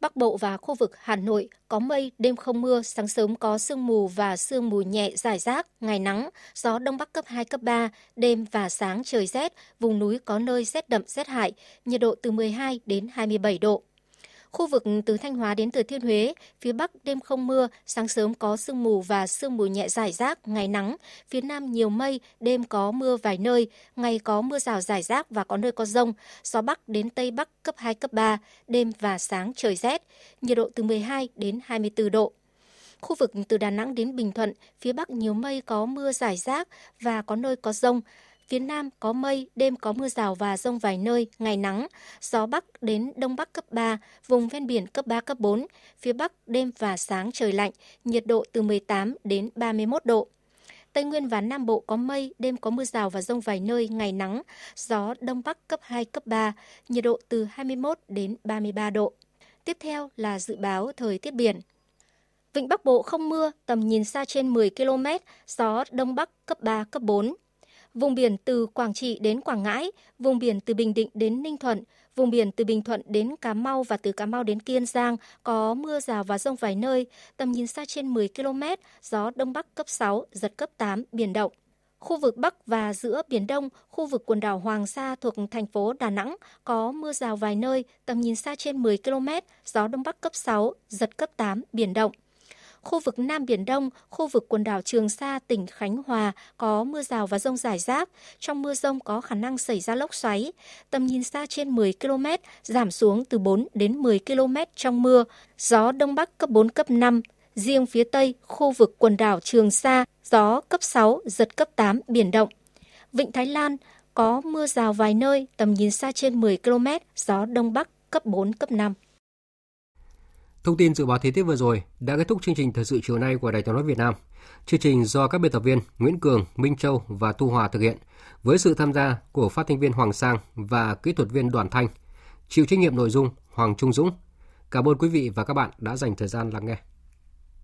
Bắc Bộ và khu vực Hà Nội có mây, đêm không mưa, sáng sớm có sương mù và sương mù nhẹ rải rác, ngày nắng, gió đông bắc cấp 2, cấp 3, đêm và sáng trời rét, vùng núi có nơi rét đậm rét hại, nhiệt độ từ 12 đến 27 độ. Khu vực từ Thanh Hóa đến Thừa Thiên Huế, phía Bắc đêm không mưa, sáng sớm có sương mù và sương mù nhẹ rải rác, ngày nắng. Phía Nam nhiều mây, đêm có mưa vài nơi, ngày có mưa rào rải rác và có nơi có rông. Gió Bắc đến Tây Bắc cấp 2, cấp 3, đêm và sáng trời rét. Nhiệt độ từ 12 đến 24 độ. Khu vực từ Đà Nẵng đến Bình Thuận, phía Bắc nhiều mây có mưa rải rác và có nơi có rông. Phía Nam có mây, đêm có mưa rào và rông vài nơi, ngày nắng, gió Bắc đến Đông Bắc cấp 3, vùng ven biển cấp 3, cấp 4. Phía Bắc đêm và sáng trời lạnh, nhiệt độ từ 18 đến 31 độ. Tây Nguyên và Nam Bộ có mây, đêm có mưa rào và rông vài nơi, ngày nắng, gió Đông Bắc cấp 2, cấp 3, nhiệt độ từ 21 đến 33 độ. Tiếp theo là dự báo thời tiết biển. Vịnh Bắc Bộ không mưa, tầm nhìn xa trên 10 km, gió Đông Bắc cấp 3, cấp 4. Vùng biển từ Quảng Trị đến Quảng Ngãi, vùng biển từ Bình Định đến Ninh Thuận, vùng biển từ Bình Thuận đến Cà Mau và từ Cà Mau đến Kiên Giang có mưa rào và rông vài nơi, tầm nhìn xa trên 10 km, gió Đông Bắc cấp 6, giật cấp 8, biển động. Khu vực Bắc và giữa Biển Đông, khu vực quần đảo Hoàng Sa thuộc thành phố Đà Nẵng có mưa rào vài nơi, tầm nhìn xa trên 10 km, gió Đông Bắc cấp 6, giật cấp 8, biển động. Khu vực Nam Biển Đông, khu vực quần đảo Trường Sa, tỉnh Khánh Hòa có mưa rào và rông rải rác. Trong mưa rông có khả năng xảy ra lốc xoáy. Tầm nhìn xa trên 10 km, giảm xuống từ 4 đến 10 km trong mưa. Gió Đông Bắc cấp 4, cấp 5. Riêng phía Tây, khu vực quần đảo Trường Sa, gió cấp 6, giật cấp 8, biển động. Vịnh Thái Lan có mưa rào vài nơi, tầm nhìn xa trên 10 km, gió Đông Bắc cấp 4, cấp 5. Thông tin dự báo thời tiết vừa rồi đã kết thúc chương trình thời sự chiều nay của Đài Tiếng nói Việt Nam. Chương trình do các biên tập viên Nguyễn Cường, Minh Châu và Thu Hòa thực hiện với sự tham gia của phát thanh viên Hoàng Sang và kỹ thuật viên Đoàn Thanh. Chịu trách nhiệm nội dung Hoàng Trung Dũng. Cảm ơn quý vị và các bạn đã dành thời gian lắng nghe.